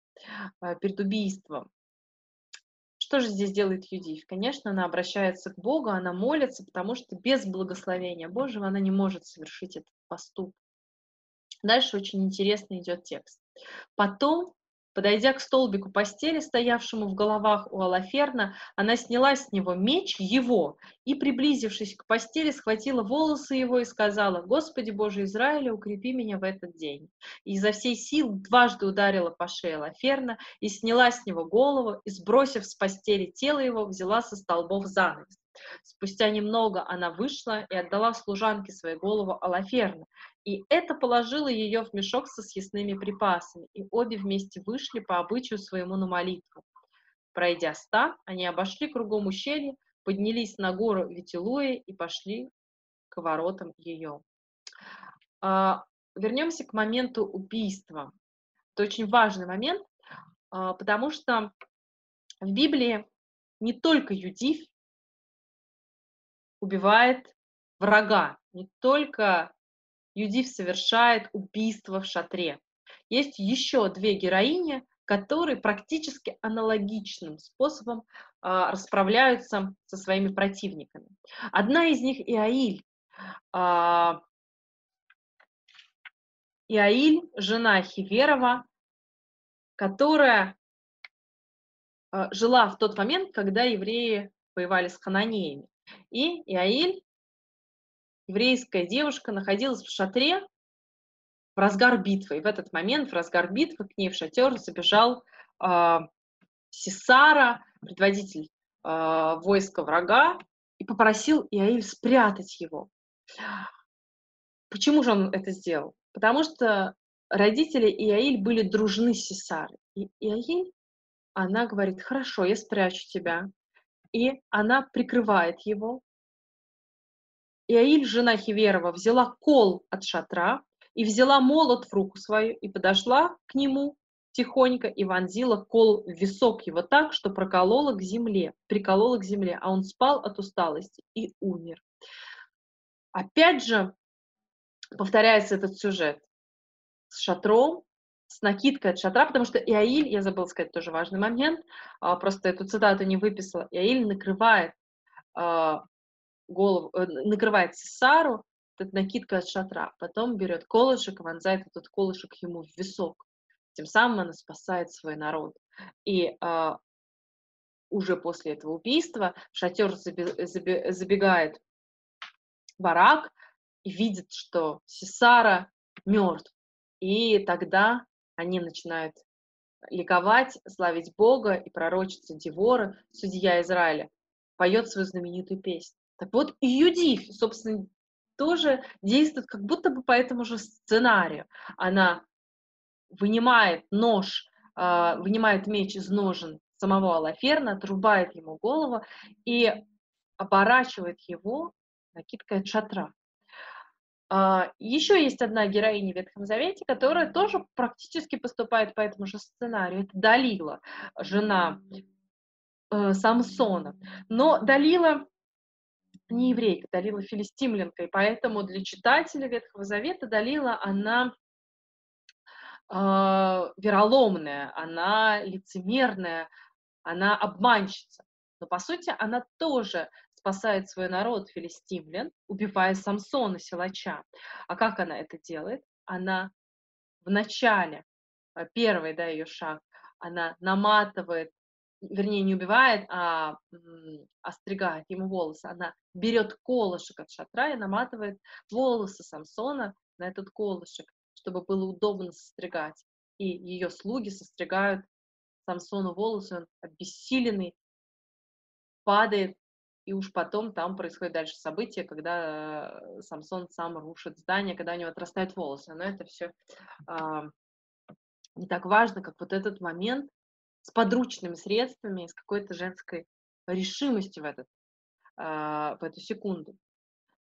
B: э, перед убийством. Что же здесь делает Юдив? Конечно, она обращается к Богу, она молится, потому что без благословения Божьего она не может совершить этот поступок. Дальше очень интересно идет текст. Потом Подойдя к столбику постели, стоявшему в головах у Алаферна, она сняла с него меч его и, приблизившись к постели, схватила волосы его и сказала, «Господи Боже Израиля, укрепи меня в этот день». И изо всей сил дважды ударила по шее Алаферна и сняла с него голову, и, сбросив с постели тело его, взяла со столбов занавес. Спустя немного она вышла и отдала служанке свою голову Алаферна, и это положило ее в мешок со съестными припасами, и обе вместе вышли по обычаю своему на молитву. Пройдя ста, они обошли кругом ущелье, поднялись на гору Витилуи и пошли к воротам ее. А, вернемся к моменту убийства. Это очень важный момент, а, потому что в Библии не только Юдив убивает врага, не только Юдив совершает убийство в шатре. Есть еще две героини, которые практически аналогичным способом а, расправляются со своими противниками. Одна из них Иаиль. А, Иаиль, жена Хиверова, которая а, жила в тот момент, когда евреи воевали с хананеями. И Иаиль еврейская девушка находилась в шатре в разгар битвы. И в этот момент, в разгар битвы, к ней в шатер забежал э, Сесара, предводитель э, войска врага, и попросил Иаиль спрятать его. Почему же он это сделал? Потому что родители Иаиль были дружны с Сесарой. И Иаиль, она говорит, хорошо, я спрячу тебя. И она прикрывает его, Иаиль, жена Хиверова, взяла кол от шатра и взяла молот в руку свою и подошла к нему тихонько и вонзила кол в висок его так, что проколола к земле, приколола к земле, а он спал от усталости и умер. Опять же, повторяется этот сюжет с шатром, с накидкой от шатра, потому что Иаиль, я забыла сказать тоже важный момент, а, просто эту цитату не выписала, Иаиль накрывает а, голову, э, накрывает Сару, эта накидка от шатра, потом берет колышек и вонзает этот колышек ему в висок. Тем самым она спасает свой народ. И а, уже после этого убийства в шатер забегает барак и видит, что Сесара мертв. И тогда они начинают ликовать, славить Бога, и пророчица Девора, судья Израиля, поет свою знаменитую песню. Так вот, и Юдиф, собственно, тоже действует как будто бы по этому же сценарию. Она вынимает нож, а, вынимает меч из ножен самого Алаферна, отрубает ему голову и оборачивает его накидкой от шатра. А, Еще есть одна героиня в Ветхом Завете, которая тоже практически поступает по этому же сценарию. Это Далила, жена э, Самсона. Но Далила не еврейка, Далила филистимлянка, и поэтому для читателя Ветхого Завета Далила, она э, вероломная, она лицемерная, она обманщица. Но, по сути, она тоже спасает свой народ, филистимлян, убивая Самсона, силача. А как она это делает? Она в начале, э, первый, да, ее шаг, она наматывает, вернее, не убивает, а остригает ему волосы. Она берет колышек от шатра и наматывает волосы Самсона на этот колышек, чтобы было удобно состригать. И ее слуги состригают Самсону волосы, он обессиленный, падает и уж потом там происходит дальше событие, когда э, Самсон сам рушит здание, когда у него отрастают волосы. Но это все а, не так важно, как вот этот момент с подручными средствами, с какой-то женской решимостью в, этот, а, в эту секунду.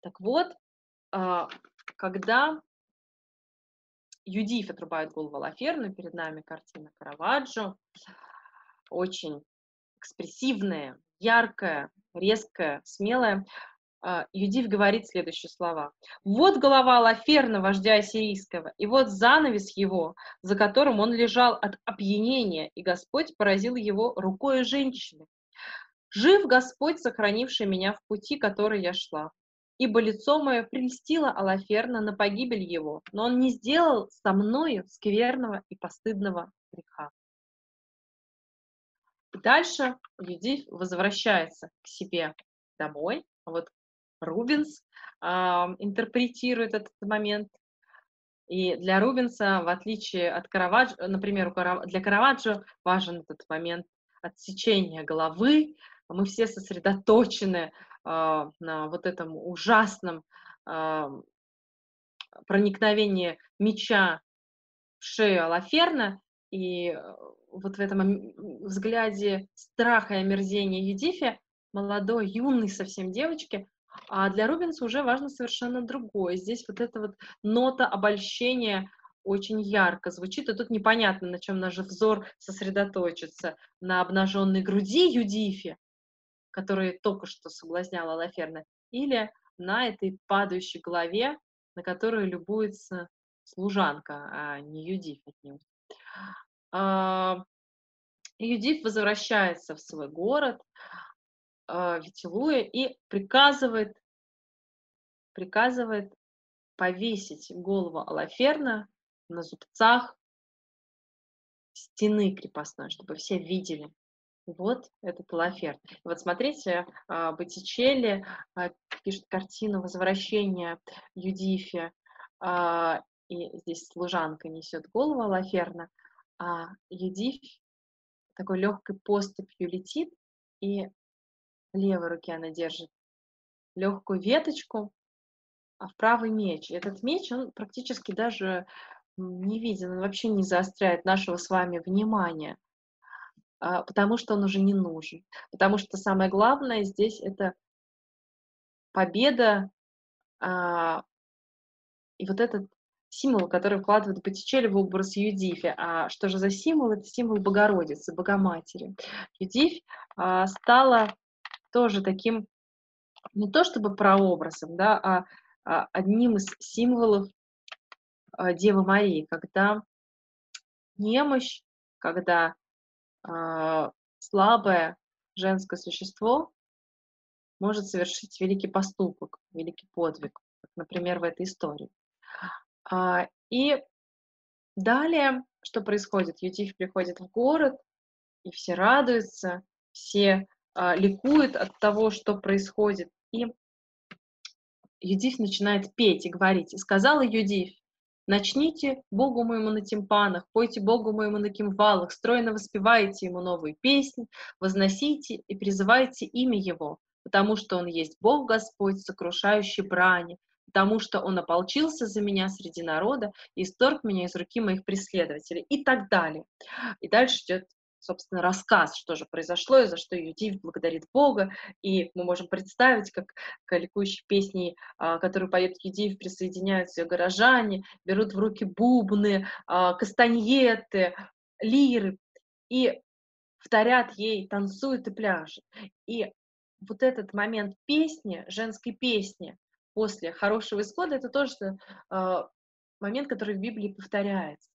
B: Так вот, а, когда Юдиф отрубает голову Лаферну, перед нами картина Караваджо, очень экспрессивная, яркая, резкая, смелая, а, Юдив говорит следующие слова. «Вот голова Лаферна, вождя ассирийского, и вот занавес его, за которым он лежал от опьянения, и Господь поразил его рукой женщины. Жив Господь, сохранивший меня в пути, который я шла. Ибо лицо мое прельстило Алаферна на погибель его, но он не сделал со мною скверного и постыдного греха. Дальше Юдив возвращается к себе домой. Вот Рубинс э, интерпретирует этот момент. И для Рубинса, в отличие от Караваджо, например, для Караваджо важен этот момент отсечения головы. Мы все сосредоточены э, на вот этом ужасном э, проникновении меча в шею Алаферна, и вот в этом взгляде страха и омерзения Юдифи, молодой, юной совсем девочки, а для Рубинса уже важно совершенно другое. Здесь вот эта вот нота обольщения очень ярко звучит, и тут непонятно, на чем наш взор сосредоточится. На обнаженной груди Юдифи, которая только что соблазняла Лаферна, или на этой падающей голове, на которую любуется служанка, а не Юдиф отнюдь. А, Юдив возвращается в свой город, а, Витилуя, и приказывает, приказывает повесить голову Алаферна на зубцах стены крепостной, чтобы все видели. Вот этот Алаферн. вот смотрите, а, Боттичелли пишет картину «Возвращение Юдифи», и здесь служанка несет голову Алаферна, а Юдифь такой легкой поступью летит, и в левой руке она держит легкую веточку, а в правый меч. Этот меч, он практически даже не виден, он вообще не заостряет нашего с вами внимания, а, потому что он уже не нужен. Потому что самое главное здесь это победа а, и вот этот символы, которые вкладывают Боттичелли в образ Юдифи. А что же за символ? Это символ Богородицы, Богоматери. Юдифь а, стала тоже таким, не то чтобы прообразом, да, а, а одним из символов а, Девы Марии, когда немощь, когда а, слабое женское существо может совершить великий поступок, великий подвиг, например, в этой истории. А, и далее, что происходит? Ютиф приходит в город, и все радуются, все а, ликуют от того, что происходит. И Юдиф начинает петь и говорить. И сказала Юдиф, начните Богу моему на тимпанах, пойте Богу моему на кимвалах, стройно воспевайте ему новые песни, возносите и призывайте имя его, потому что он есть Бог Господь, сокрушающий брани, потому что он ополчился за меня среди народа и исторг меня из руки моих преследователей и так далее. И дальше идет собственно, рассказ, что же произошло, и за что Юдив благодарит Бога, и мы можем представить, как к ликующей песни, а, которую поет Юдив, присоединяются ее горожане, берут в руки бубны, а, кастаньеты, лиры, и вторят ей, танцуют и пляжут. И вот этот момент песни, женской песни, после хорошего исхода, это тоже э, момент, который в Библии повторяется.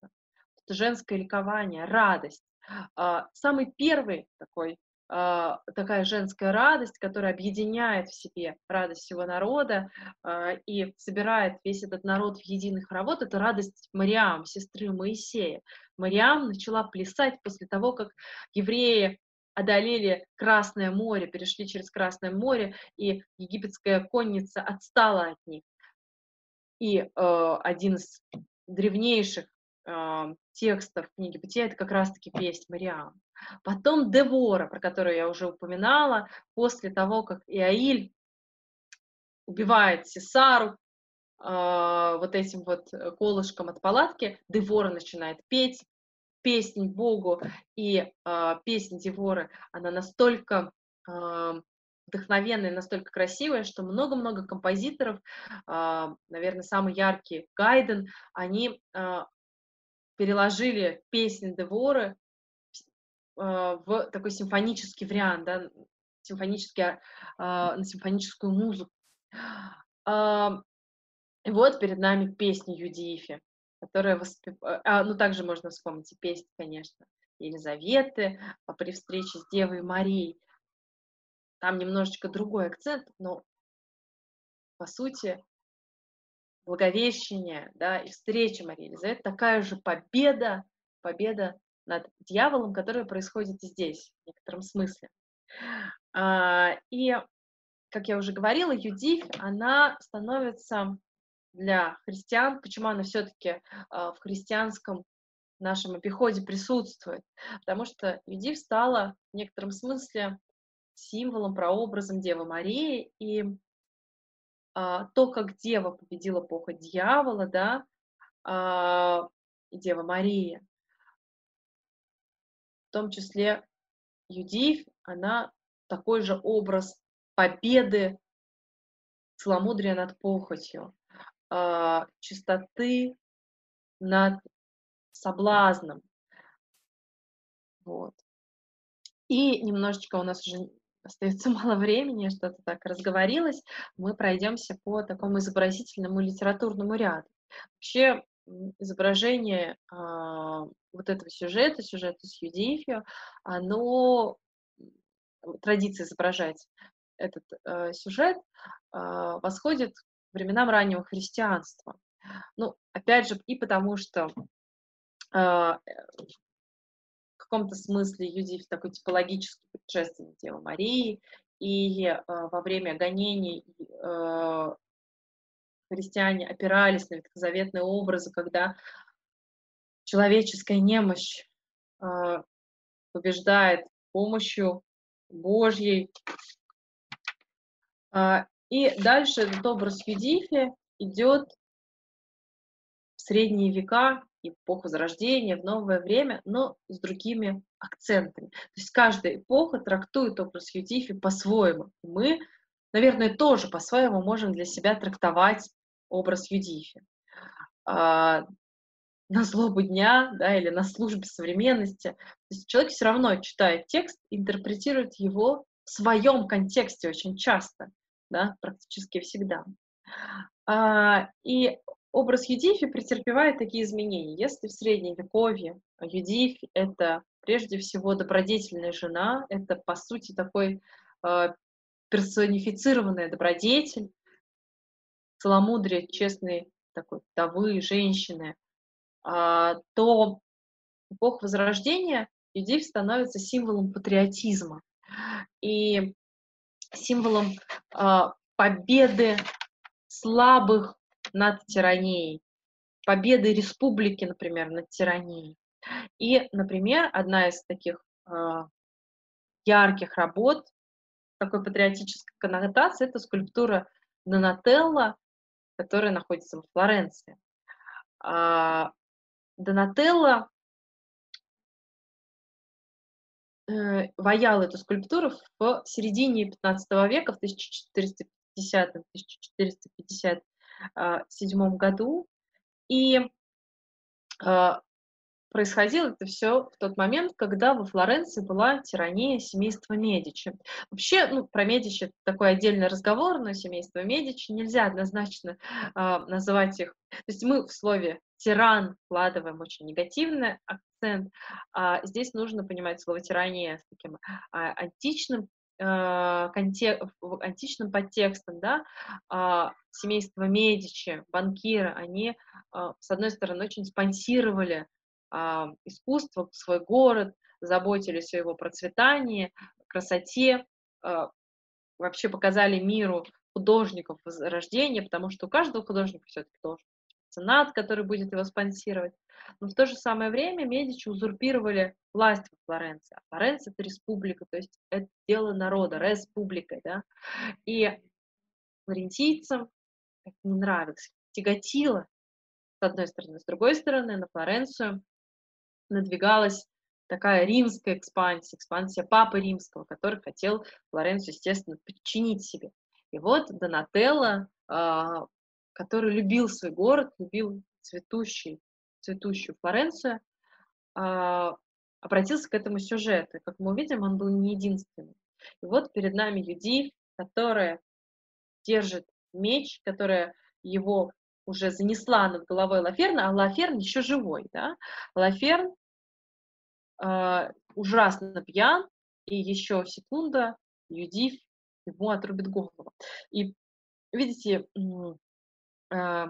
B: Это женское ликование, радость. Э, самый первый такой Uh, такая женская радость, которая объединяет в себе радость всего народа uh, и собирает весь этот народ в единый хоровод, это радость Мариам, сестры Моисея. Мариам начала плясать после того, как евреи одолели Красное море, перешли через Красное море, и египетская конница отстала от них. И э, один из древнейших э, текстов книги Бытия это как раз-таки песнь Мариам. Потом Девора, про которую я уже упоминала, после того, как Иаиль убивает Сесару, э, вот этим вот колышком от палатки, Девора начинает петь, песнь Богу и э, песнь Деворы, она настолько э, вдохновенная, настолько красивая, что много-много композиторов, э, наверное, самый яркий Гайден, они э, переложили песнь Деворы э, в такой симфонический вариант, да, симфонический, э, на симфоническую музыку. Э, и вот перед нами песня Юдифи которая воспев... а, ну также можно вспомнить и песнь, конечно, Елизаветы а, при встрече с Девой Марией. Там немножечко другой акцент, но по сути Благовещение, да, и встреча Марии Елизаветы такая же победа, победа над дьяволом, которая происходит здесь, в некотором смысле. А, и, как я уже говорила, Юдифь, она становится для христиан, почему она все-таки а, в христианском нашем обиходе присутствует. Потому что Юдив стала в некотором смысле символом, прообразом Девы Марии, и а, то, как Дева победила похоть дьявола, да, а, Дева Мария, в том числе Юдив, она такой же образ победы целомудрия над похотью э, чистоты над соблазном. Вот. И немножечко у нас уже остается [LAUGHS] мало времени, что-то так разговорилось, мы пройдемся по такому изобразительному литературному ряду. Вообще изображение э, вот этого сюжета, сюжета с Юдифио, оно, традиция изображать этот э, сюжет э, восходит временам раннего христианства. Ну, опять же, и потому что э, в каком-то смысле Юдив такой типологический предшественник Девы Марии, и э, во время гонений э, христиане опирались на ветхозаветные образы, когда человеческая немощь э, побеждает помощью Божьей. Э, и дальше этот образ Юдифи идет в средние века, эпоху Возрождения, в новое время, но с другими акцентами. То есть каждая эпоха трактует образ Юдифи по-своему. Мы, наверное, тоже по-своему можем для себя трактовать образ Юдифи. а, на злобу дня, да, или на службе современности. То есть человек все равно читает текст, интерпретирует его в своем контексте очень часто, да, практически всегда. А, и образ Юдифи претерпевает такие изменения. Если в Средневековье Юдифь — это прежде всего добродетельная жена, это, по сути, такой э, персонифицированная добродетель, целомудрие, честные такой вдовы, женщины, а, то эпоха Возрождения Юдифь становится символом патриотизма и символом а, победы слабых над тиранией, победы республики, например, над тиранией. И, например, одна из таких э, ярких работ такой патриотической коннотации – это скульптура Донателло, которая находится во Флоренции. Э, Донателло ваял эту скульптуру в середине 15 века, в 1450-1450 1977 году. И а, происходило это все в тот момент, когда во Флоренции была тирания семейства Медичи. Вообще, ну, про Медичи такой отдельный разговор, но семейство Медичи нельзя однозначно э, называть их. То есть мы в слове тиран вкладываем очень негативный акцент, а здесь нужно понимать слово тирания с таким а, античным Э, контек, античным подтекстом, да, а, семейство Медичи, банкиры, они, а, с одной стороны, очень спонсировали а, искусство, свой город, заботились о его процветании, красоте, вообще показали миру художников возрождения, потому что у каждого художника все-таки должен быть который будет его спонсировать. Но в то же самое время Медичи узурпировали власть во Флоренции. А Флоренция — это республика, то есть это дело народа, республика, да. И флорентийцам это не нравилось, тяготило, с одной стороны. С другой стороны, на Флоренцию надвигалась такая римская экспансия, экспансия Папы Римского, который хотел Флоренцию, естественно, подчинить себе. И вот Донателло, а, который любил свой город, любил цветущий цветущую Флоренцию, а, обратился к этому сюжету. как мы увидим, он был не единственным. И вот перед нами Юдив, которая держит меч, которая его уже занесла над головой Лаферна, а Лаферн еще живой. Да? Лаферн э, ужасно пьян, и еще секунда Юдив ему отрубит голову. И видите, э,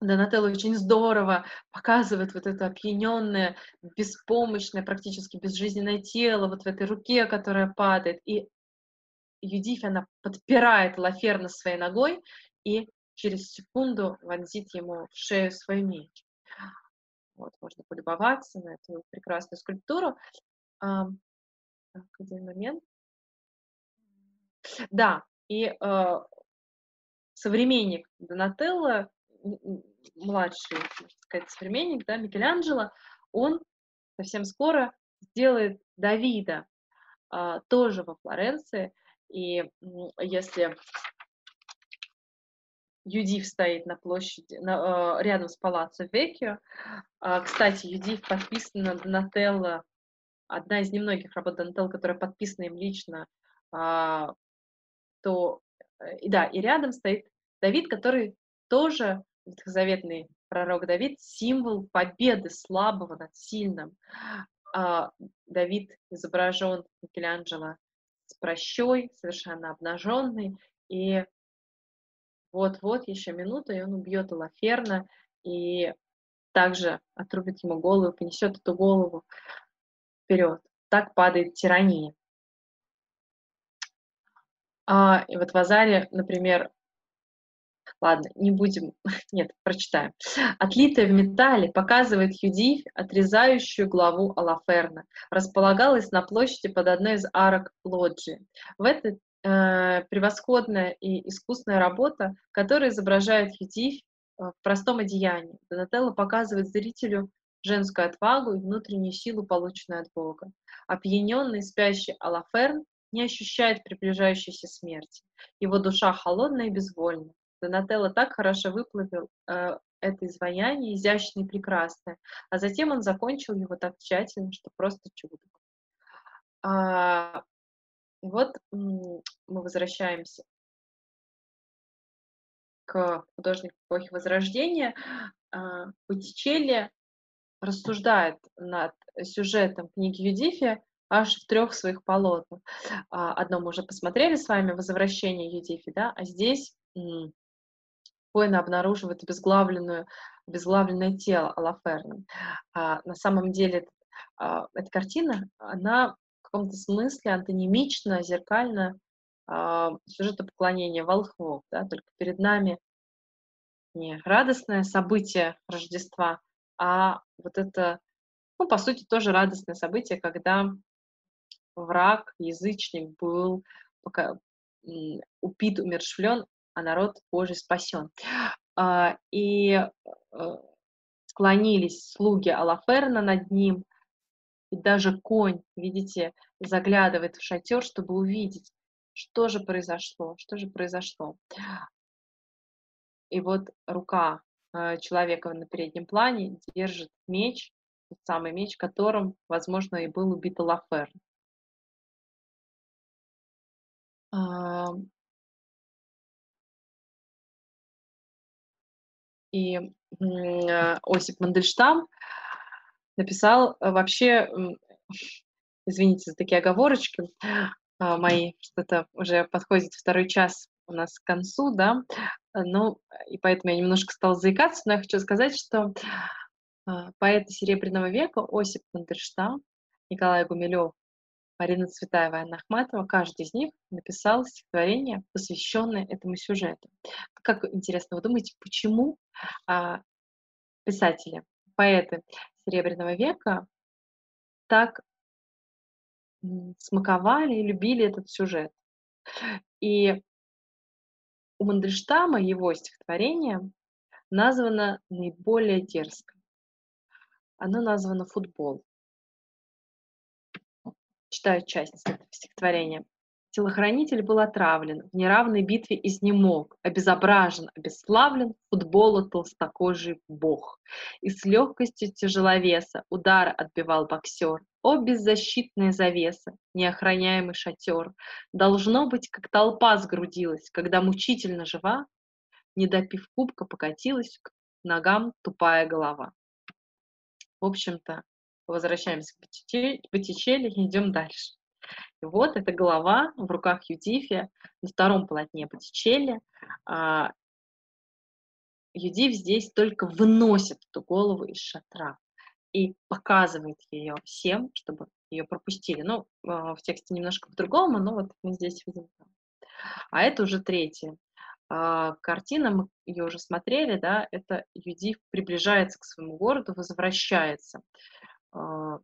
B: Донателло очень здорово показывает вот это опьяненное, беспомощное, практически безжизненное тело вот в этой руке, которая падает. И Юдифь, она подпирает Лаферна своей ногой и через секунду вонзит ему в шею свой меч. Вот, можно полюбоваться на эту прекрасную скульптуру. А, так, один момент. Да, и э, современник Донателло младший, можно сказать, современник, да, Микеланджело, он совсем скоро сделает Давида а, тоже во Флоренции. И если Юдив стоит на площади, на, э, рядом с палаццо Веккио. А, кстати, Юдив подписана Донателло, одна из немногих работ Донателло, которая подписана им лично, а, то, э, и да, и рядом стоит Давид, который тоже ветхозаветный пророк Давид – символ победы слабого над сильным. А, Давид изображен Микеланджело с прощой, совершенно обнаженный, и вот-вот еще минута, и он убьет Лаферна, и также отрубит ему голову, понесет эту голову вперед. Так падает тирания. А, и вот в Азаре, например, Ладно, не будем, [LAUGHS] нет, прочитаем. Отлитая в металле показывает Юдивь, отрезающую главу Алаферна. Располагалась на площади под одной из арок лоджии. В этой э, превосходная и искусная работа, которая изображает Юдивь э, в простом одеянии. Донателло показывает зрителю женскую отвагу и внутреннюю силу, полученную от Бога. Опьяненный спящий Алаферн не ощущает приближающейся смерти. Его душа холодная и безвольна. Донателло так хорошо выплавил э, это изваяние, изящное и прекрасное, а затем он закончил его так тщательно, что просто чудо. А, вот мы возвращаемся к художнику эпохи Возрождения. А, Боттичелли рассуждает над сюжетом книги Юдифи аж в трех своих полотнах. А, одно мы уже посмотрели с вами, «Возвращение Юдифи», да, а здесь воины обнаруживают обезглавленную, обезглавленное тело Алаферна. А, на самом деле а, эта картина, она каком-то смысле антонимична, зеркальна а, сюжету поклонения волхвов, да, только перед нами не радостное событие Рождества, а вот это, ну, по сути, тоже радостное событие, когда враг, язычник был пока, убит, умершвлен, а народ Божий спасен. А, и э, склонились слуги Алаферна над ним, и даже конь, видите, заглядывает в шатер, чтобы увидеть, что же произошло, что же произошло. И вот рука э, человека на переднем плане держит меч, тот самый меч, которым, возможно, и был убит Алаферн. И э, Осип Мандельштам написал э, вообще, [LAUGHS] извините за такие оговорочки а, мои, что-то уже подходит второй час у нас к концу, да, ну, и поэтому я немножко стала заикаться, но я хочу сказать, что а, поэты Серебряного века Осип Мандельштам, Николай Гумилев Марина Цветаева и Анна Ахматова, каждый из них написал стихотворение, посвященное этому сюжету. Как интересно, вы думаете, почему а, писатели, поэты Серебряного века так смаковали и любили этот сюжет? И у Мандельштама его стихотворение названо наиболее дерзко. Оно названо «Футбол» читаю часть этого стихотворения. Телохранитель был отравлен, в неравной битве изнемог, обезображен, обесславлен футбола толстокожий бог. И с легкостью тяжеловеса удар отбивал боксер. О, беззащитная завеса, неохраняемый шатер! Должно быть, как толпа сгрудилась, когда мучительно жива, не допив кубка, покатилась к ногам тупая голова. В общем-то, возвращаемся к Боттичелли и идем дальше. И вот эта голова в руках Юдифи на втором полотне Боттичелли. А, Юдиф здесь только выносит эту голову из шатра и показывает ее всем, чтобы ее пропустили. Ну, а, в тексте немножко по-другому, но вот мы здесь видим. А это уже третья а, картина, мы ее уже смотрели, да, это Юдив приближается к своему городу, возвращается. А,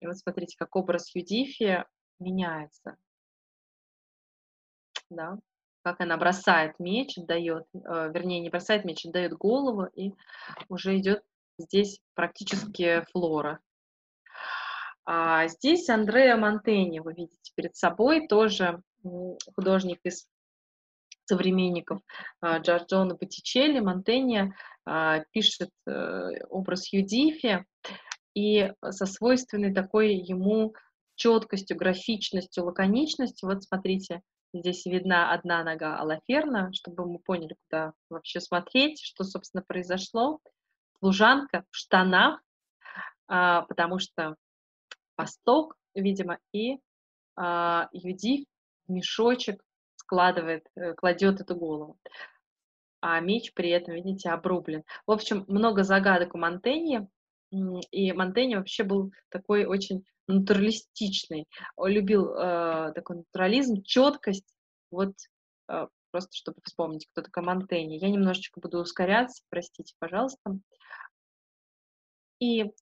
B: и вот смотрите, как образ Юдифи меняется. Да? Как она бросает меч, отдает, э, вернее, не бросает меч, отдает голову, и уже идет здесь практически флора. А здесь Андреа Монтени, вы видите перед собой, тоже художник из современников Джорджона Боттичелли. Монтенья пишет э, образ Юдифи, и со свойственной такой ему четкостью, графичностью, лаконичностью. Вот смотрите, здесь видна одна нога Алаферна, чтобы мы поняли, куда вообще смотреть, что, собственно, произошло. Служанка в штанах, а, потому что восток, видимо, и а, Юдив мешочек складывает, э, кладет эту голову. А меч при этом, видите, обрублен. В общем, много загадок у Монтеньи, и Монтенья вообще был такой очень натуралистичный. Он любил э, такой натурализм, четкость. Вот э, просто чтобы вспомнить, кто такой Монтенья. Я немножечко буду ускоряться, простите, пожалуйста. И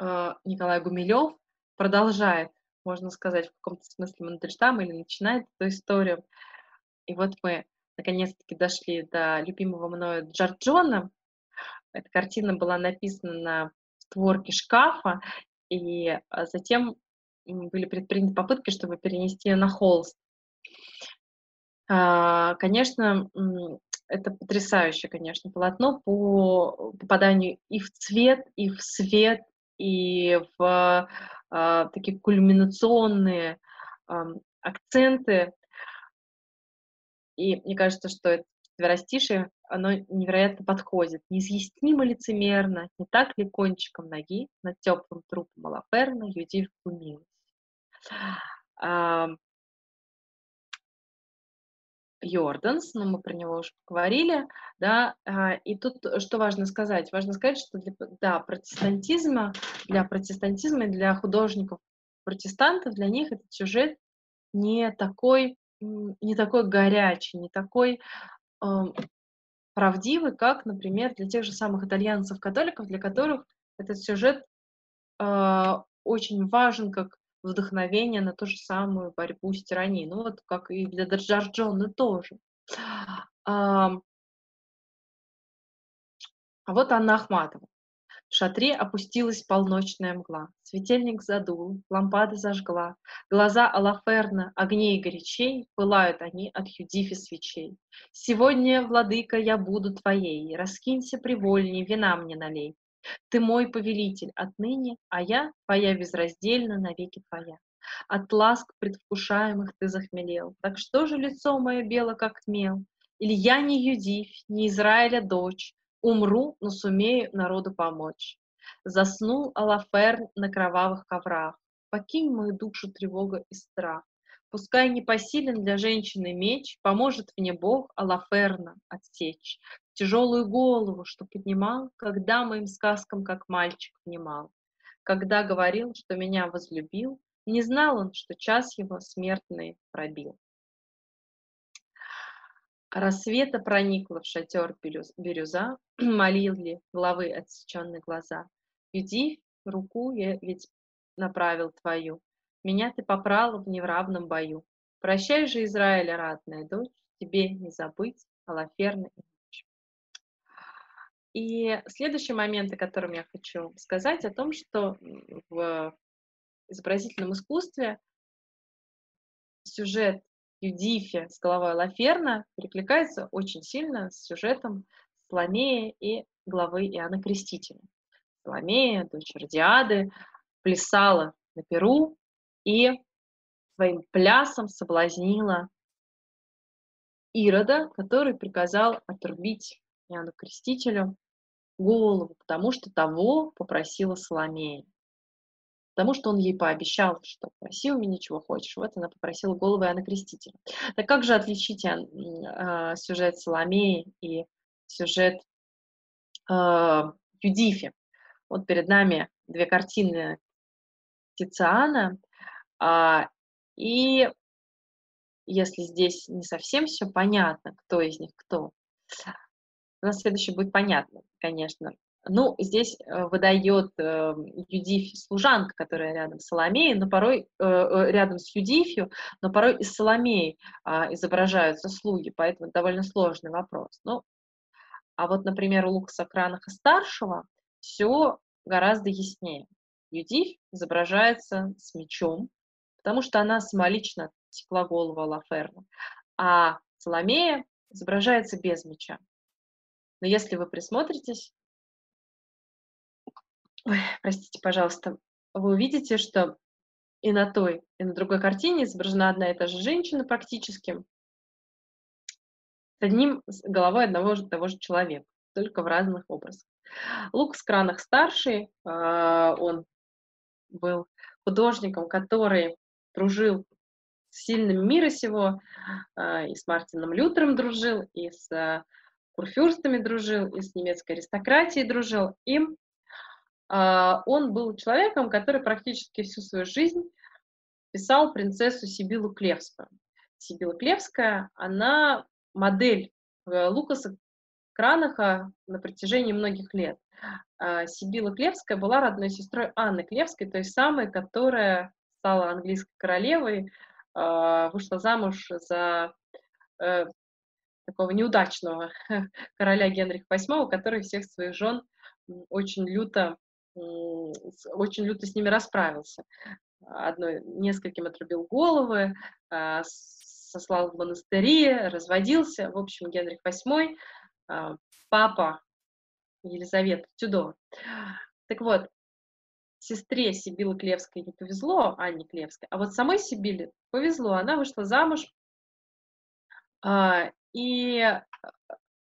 B: э, Николай Гумилев продолжает, можно сказать, в каком-то смысле Мандельштам или начинает эту историю. И вот мы наконец-таки дошли до любимого мною Джорджона, эта картина была написана на створке шкафа, и а, затем были предприняты попытки, чтобы перенести на холст. А, конечно, это потрясающее, конечно, полотно по попаданию и в цвет, и в свет, и в а, такие кульминационные акценты. И мне кажется, что это четверостишее, оно невероятно подходит. Неизъяснимо лицемерно, не так ли кончиком ноги над теплым трупом Алаферна Юдив глумилась. Йорданс, но мы про него уже поговорили, да, а, и тут что важно сказать? Важно сказать, что для, да, протестантизма, для протестантизма и для художников протестантов, для них этот сюжет не такой, не такой горячий, не такой правдивый, как, например, для тех же самых итальянцев-католиков, для которых этот сюжет э, очень важен как вдохновение на ту же самую борьбу с тиранией. Ну вот как и для Джорджоны тоже. А вот Анна Ахматова. В шатре опустилась полночная мгла. Светильник задул, лампада зажгла. Глаза Алаферна, огней горячей, Пылают они от Юдифи свечей. Сегодня, владыка, я буду твоей, Раскинься привольней, вина мне налей. Ты мой повелитель отныне, а я твоя безраздельно навеки твоя. От ласк предвкушаемых ты захмелел. Так что же лицо мое бело, как мел? Или я не Юдивь, не Израиля дочь, Умру, но сумею народу помочь. Заснул Алаферн на кровавых коврах. Покинь мою душу тревога и страх. Пускай не посилен для женщины меч, Поможет мне Бог Алаферна отсечь тяжелую голову, что поднимал, когда моим сказкам, как мальчик, внимал. Когда говорил, что меня возлюбил, не знал он, что час его смертный пробил. Рассвета проникла в шатер бирюза, [CLEARS THROAT] ли главы отсеченные глаза. Иди, руку я ведь направил твою, меня ты попрал в неравном бою. Прощай же, Израиля, ратная дочь, тебе не забыть Алаферна и и следующий момент, о котором я хочу сказать, о том, что в изобразительном искусстве сюжет Юдифи с головой Лаферна перекликается очень сильно с сюжетом Соломея и главы Иоанна Крестителя. Соломея, дочь Родиады, плясала на Перу и своим плясом соблазнила Ирода, который приказал отрубить Иоанну Крестителю голову, потому что того попросила Соломея. Потому что он ей пообещал, что проси у меня чего хочешь. Вот она попросила голову Иоанна Крестителя. Так как же отличить э, сюжет Соломеи и сюжет э, Юдифи? Вот перед нами две картины Тициана, э, и если здесь не совсем все понятно, кто из них кто, у нас следующее будет понятно, конечно. Ну, здесь э, выдает э, Юдифь служанка, которая рядом с Соломеей, но порой э, э, рядом с Юдифью, но порой и с э, изображаются слуги, поэтому довольно сложный вопрос. Ну, а вот, например, у Лукаса Кранаха старшего все гораздо яснее. Юдифь изображается с мечом, потому что она самолично текла голову Лаферна, а Соломея изображается без меча. Но если вы присмотритесь, ой, простите, пожалуйста, вы увидите, что и на той, и на другой картине изображена одна и та же женщина практически, с одним, с головой одного же того же человека, только в разных образах. Лук с кранах старший, а, он был художником, который дружил с сильным мира сего, а, и с Мартином Лютером дружил, и с а, курфюрстами дружил, и с немецкой аристократией дружил. И э, он был человеком, который практически всю свою жизнь писал принцессу Сибилу Клевскую. Сибила Клевская, она модель э, Лукаса Кранаха на протяжении многих лет. Э, Сибила Клевская была родной сестрой Анны Клевской, той самой, которая стала английской королевой, э, вышла замуж за такого неудачного [LAUGHS] короля Генриха VIII, который всех своих жен очень люто, очень люто с ними расправился. Одной, нескольким отрубил головы, а, сослал в монастыри, разводился. В общем, Генрих VIII, а, папа Елизаветы Тюдо. Так вот, сестре Сибилы Клевской не повезло, Анне Клевской, а вот самой Сибиле повезло. Она вышла замуж, а, и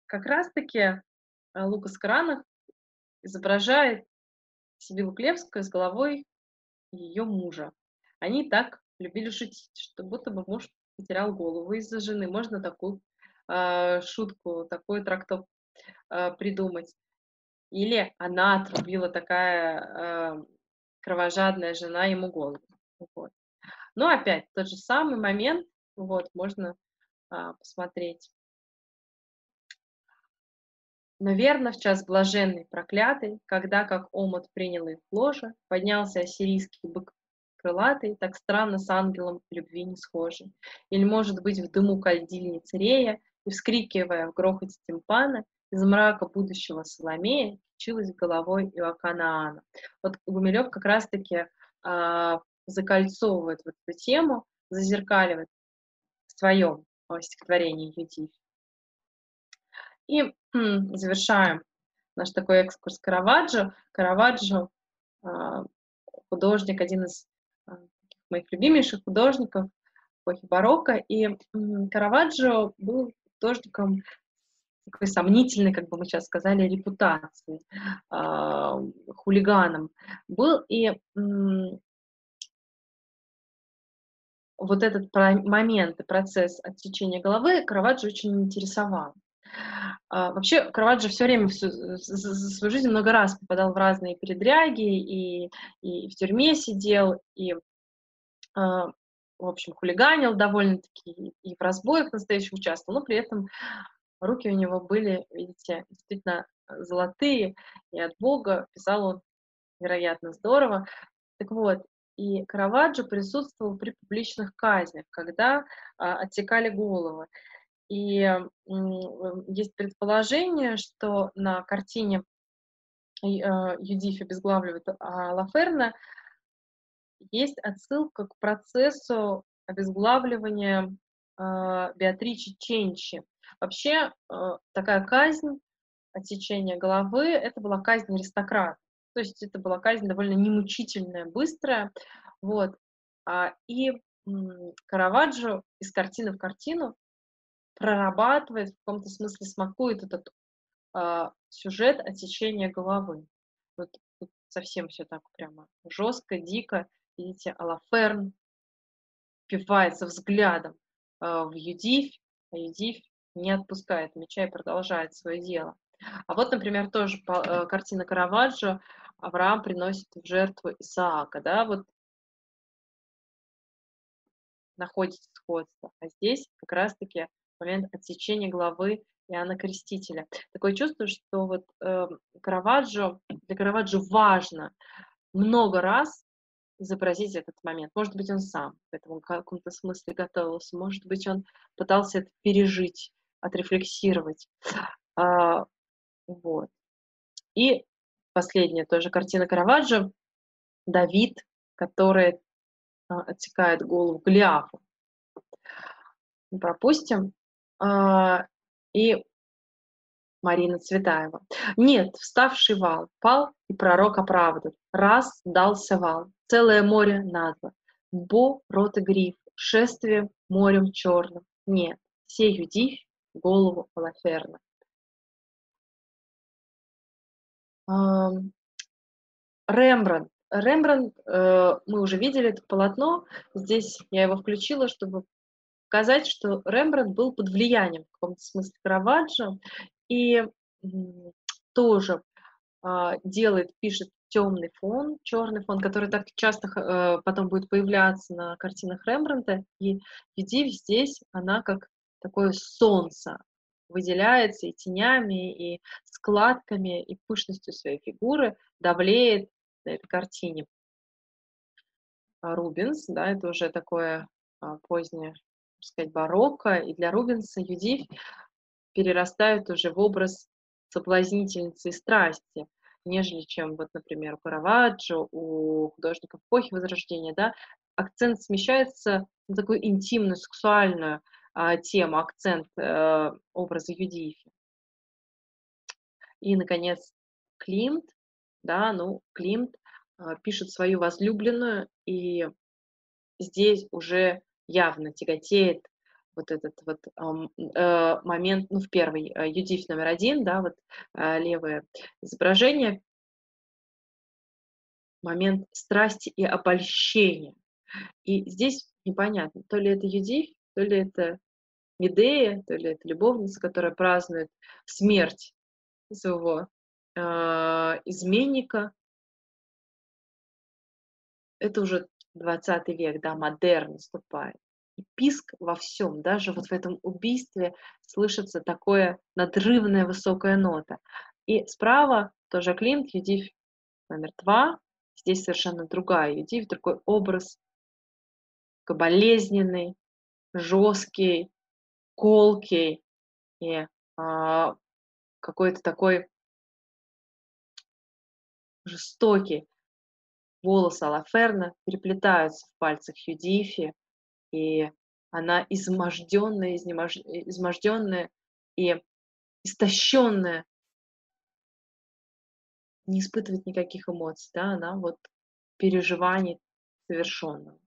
B: как раз-таки Лукас Кранах изображает Сибилу Клевскую с головой ее мужа. Они так любили шутить, что будто бы муж потерял голову из-за жены. Можно такую э, шутку, такой трактов э, придумать. Или она отрубила такая э, кровожадная жена ему голову. Вот. Но опять тот же самый момент, вот, можно а, посмотреть. Но верно в час блаженный проклятый, когда, как омут принял их ложе, поднялся ассирийский бык крылатый, так странно с ангелом любви не схожий. Или, может быть, в дыму кальдильницы рея, и, вскрикивая в грохоте тимпана, из мрака будущего Соломея кичилась головой Иоаканаана. Вот Гумилев как раз-таки а, закольцовывает вот эту тему, зазеркаливает в своем стихотворении «Юдивь». И хм, завершаем наш такой экскурс Караваджо. Караваджо а, художник, один из а, моих любимейших художников эпохи барокко. И Караваджо был художником такой сомнительной, как бы мы сейчас сказали, репутации, э, хулиганом был. И э, вот этот момент и процесс отсечения головы Караваджо очень интересовал. А, вообще, Караваджо все время, всю, за свою жизнь много раз попадал в разные передряги, и, и в тюрьме сидел, и, а, в общем, хулиганил довольно-таки, и в разбоях настоящих участвовал, но при этом руки у него были, видите, действительно золотые, и от Бога писал он вероятно здорово. Так вот, и Караваджо присутствовал при публичных казнях, когда а, отсекали головы. И есть предположение, что на картине э, Юдиф обезглавливает а, Лаферна есть отсылка к процессу обезглавливания э, Беатричи Ченчи. Вообще э, такая казнь, отсечение головы, это была казнь аристократа. То есть это была казнь довольно немучительная, быстрая. Вот. А, и Караваджо из картины в картину прорабатывает, в каком-то смысле смакует этот э, сюжет отсечения головы. Вот, вот совсем все так прямо жестко, дико. Видите, Алаферн впивается взглядом э, в Юдив, а Юдив не отпускает меча и продолжает свое дело. А вот, например, тоже э, картина Караваджо Авраам приносит в жертву Исаака, да, вот находится сходство. А здесь как раз-таки момент отсечения главы Иоанна Крестителя. Такое чувство, что вот э, Караваджо, для Караваджо важно много раз изобразить этот момент. Может быть, он сам в каком-то смысле готовился, может быть, он пытался это пережить, отрефлексировать. А, вот. И последняя тоже картина Караваджо, Давид, который а, отсекает голову Голиафу. Пропустим. А, и Марина Цветаева. Нет, вставший вал, пал, и пророк оправдан. Раз дался вал, целое море надво. Бо, рот и гриф, шествие морем черным. Нет, сею дивь, голову Алаферна. Рембрандт. Рембрандт, э, мы уже видели это полотно, здесь я его включила, чтобы показать, что Рембрандт был под влиянием в каком-то смысле Караваджо и тоже а, делает, пишет темный фон, черный фон, который так часто э, потом будет появляться на картинах Рембрандта. И Юдив здесь, она как такое солнце, выделяется и тенями, и складками, и пышностью своей фигуры давлеет на этой картине. А Рубинс, да, это уже такое а, позднее сказать, барокко, и для Рубенса Юдив перерастают уже в образ соблазнительницы страсти, нежели чем, вот, например, у Караваджо, у художников эпохи Возрождения, да, акцент смещается на такую интимную, сексуальную а, тему, акцент а, образа Юдифи. И, наконец, Климт, да, ну, Климт а, пишет свою возлюбленную, и здесь уже явно тяготеет вот этот вот э, момент, ну, в первый, э, Юдиф номер один, да, вот э, левое изображение, момент страсти и обольщения. И здесь непонятно, то ли это Юдиф, то ли это Медея, то ли это любовница, которая празднует смерть своего э, изменника. Это уже 20 век, да, модерн наступает. И писк во всем, даже вот в этом убийстве слышится такое надрывная высокая нота. И справа тоже Клинт, Юдив номер два. Здесь совершенно другая Юдив, другой образ, болезненный, жесткий, колкий и а, какой-то такой жестокий. Волосы Алаферна переплетаются в пальцах Юдифи, и она изможденная, изнемож... изможденная и истощенная, не испытывает никаких эмоций, да, она вот переживаний совершенного.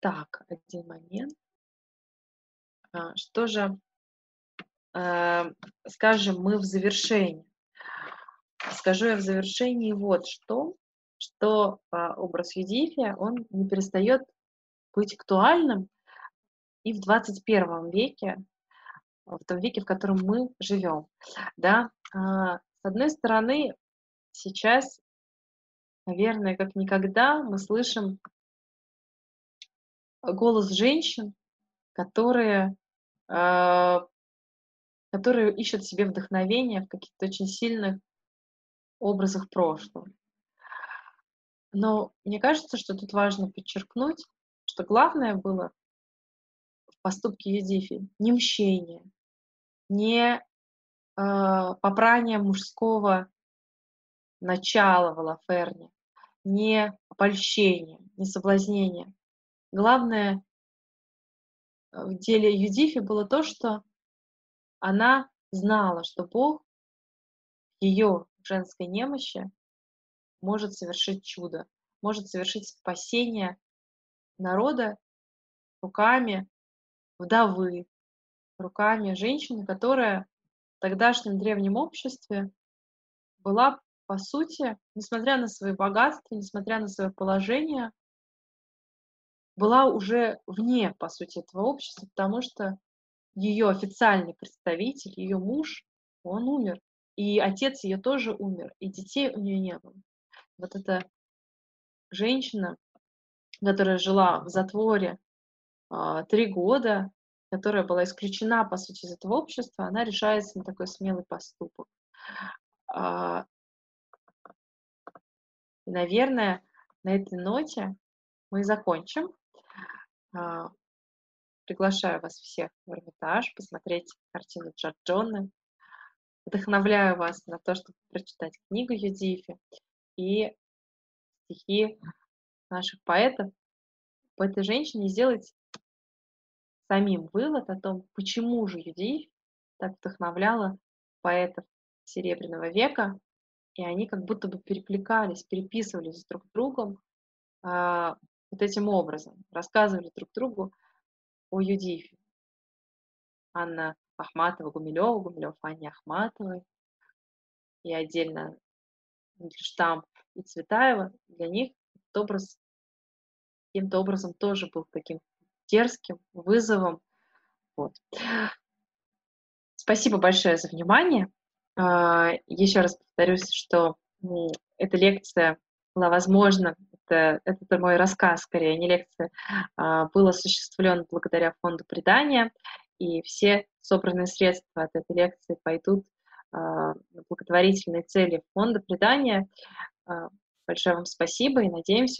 B: Так, один момент. А, что же, скажем, мы в завершении. Скажу я в завершении вот что что а, образ Юдифия, он не перестает быть актуальным и в 21 веке, в том веке, в котором мы живем. Да? А, с одной стороны, сейчас, наверное, как никогда мы слышим голос женщин, которые, а, которые ищут себе вдохновение в каких-то очень сильных образах прошлого. Но мне кажется, что тут важно подчеркнуть, что главное было в поступке Юдифи не мщение, не э, попрание мужского начала в Алаферне, не обольщение, не соблазнение. Главное в деле Юдифи было то, что она знала, что Бог ее женской немощи может совершить чудо, может совершить спасение народа руками вдовы, руками женщины, которая в тогдашнем древнем обществе была, по сути, несмотря на свои богатства, несмотря на свое положение, была уже вне, по сути, этого общества, потому что ее официальный представитель, ее муж, он умер. И отец ее тоже умер, и детей у нее не было вот эта женщина, которая жила в затворе а, три года, которая была исключена, по сути, из этого общества, она решается на такой смелый поступок. А, и, наверное, на этой ноте мы закончим. Приглашаю вас всех в Эрмитаж посмотреть картину Джорджоны. Вдохновляю вас на то, чтобы прочитать книгу Юдифи и стихи наших поэтов, по этой женщине сделать самим вывод о том, почему же Юдеев так вдохновляла поэтов Серебряного века, и они как будто бы перекликались, переписывались друг с другом а, вот этим образом, рассказывали друг другу о Юдифе. Анна Ахматова, Гумилева, Гумилев Анне Ахматовой, и отдельно Штамп и Цветаева, для них этот образ каким-то образом тоже был таким дерзким вызовом. Вот. Спасибо большое за внимание. А, Еще раз повторюсь, что эта лекция была возможна, это, это мой рассказ, скорее, не лекция, а, был осуществлен благодаря фонду предания, и все собранные средства от этой лекции пойдут а, благотворительной цели фонда предания. А, большое вам спасибо и надеемся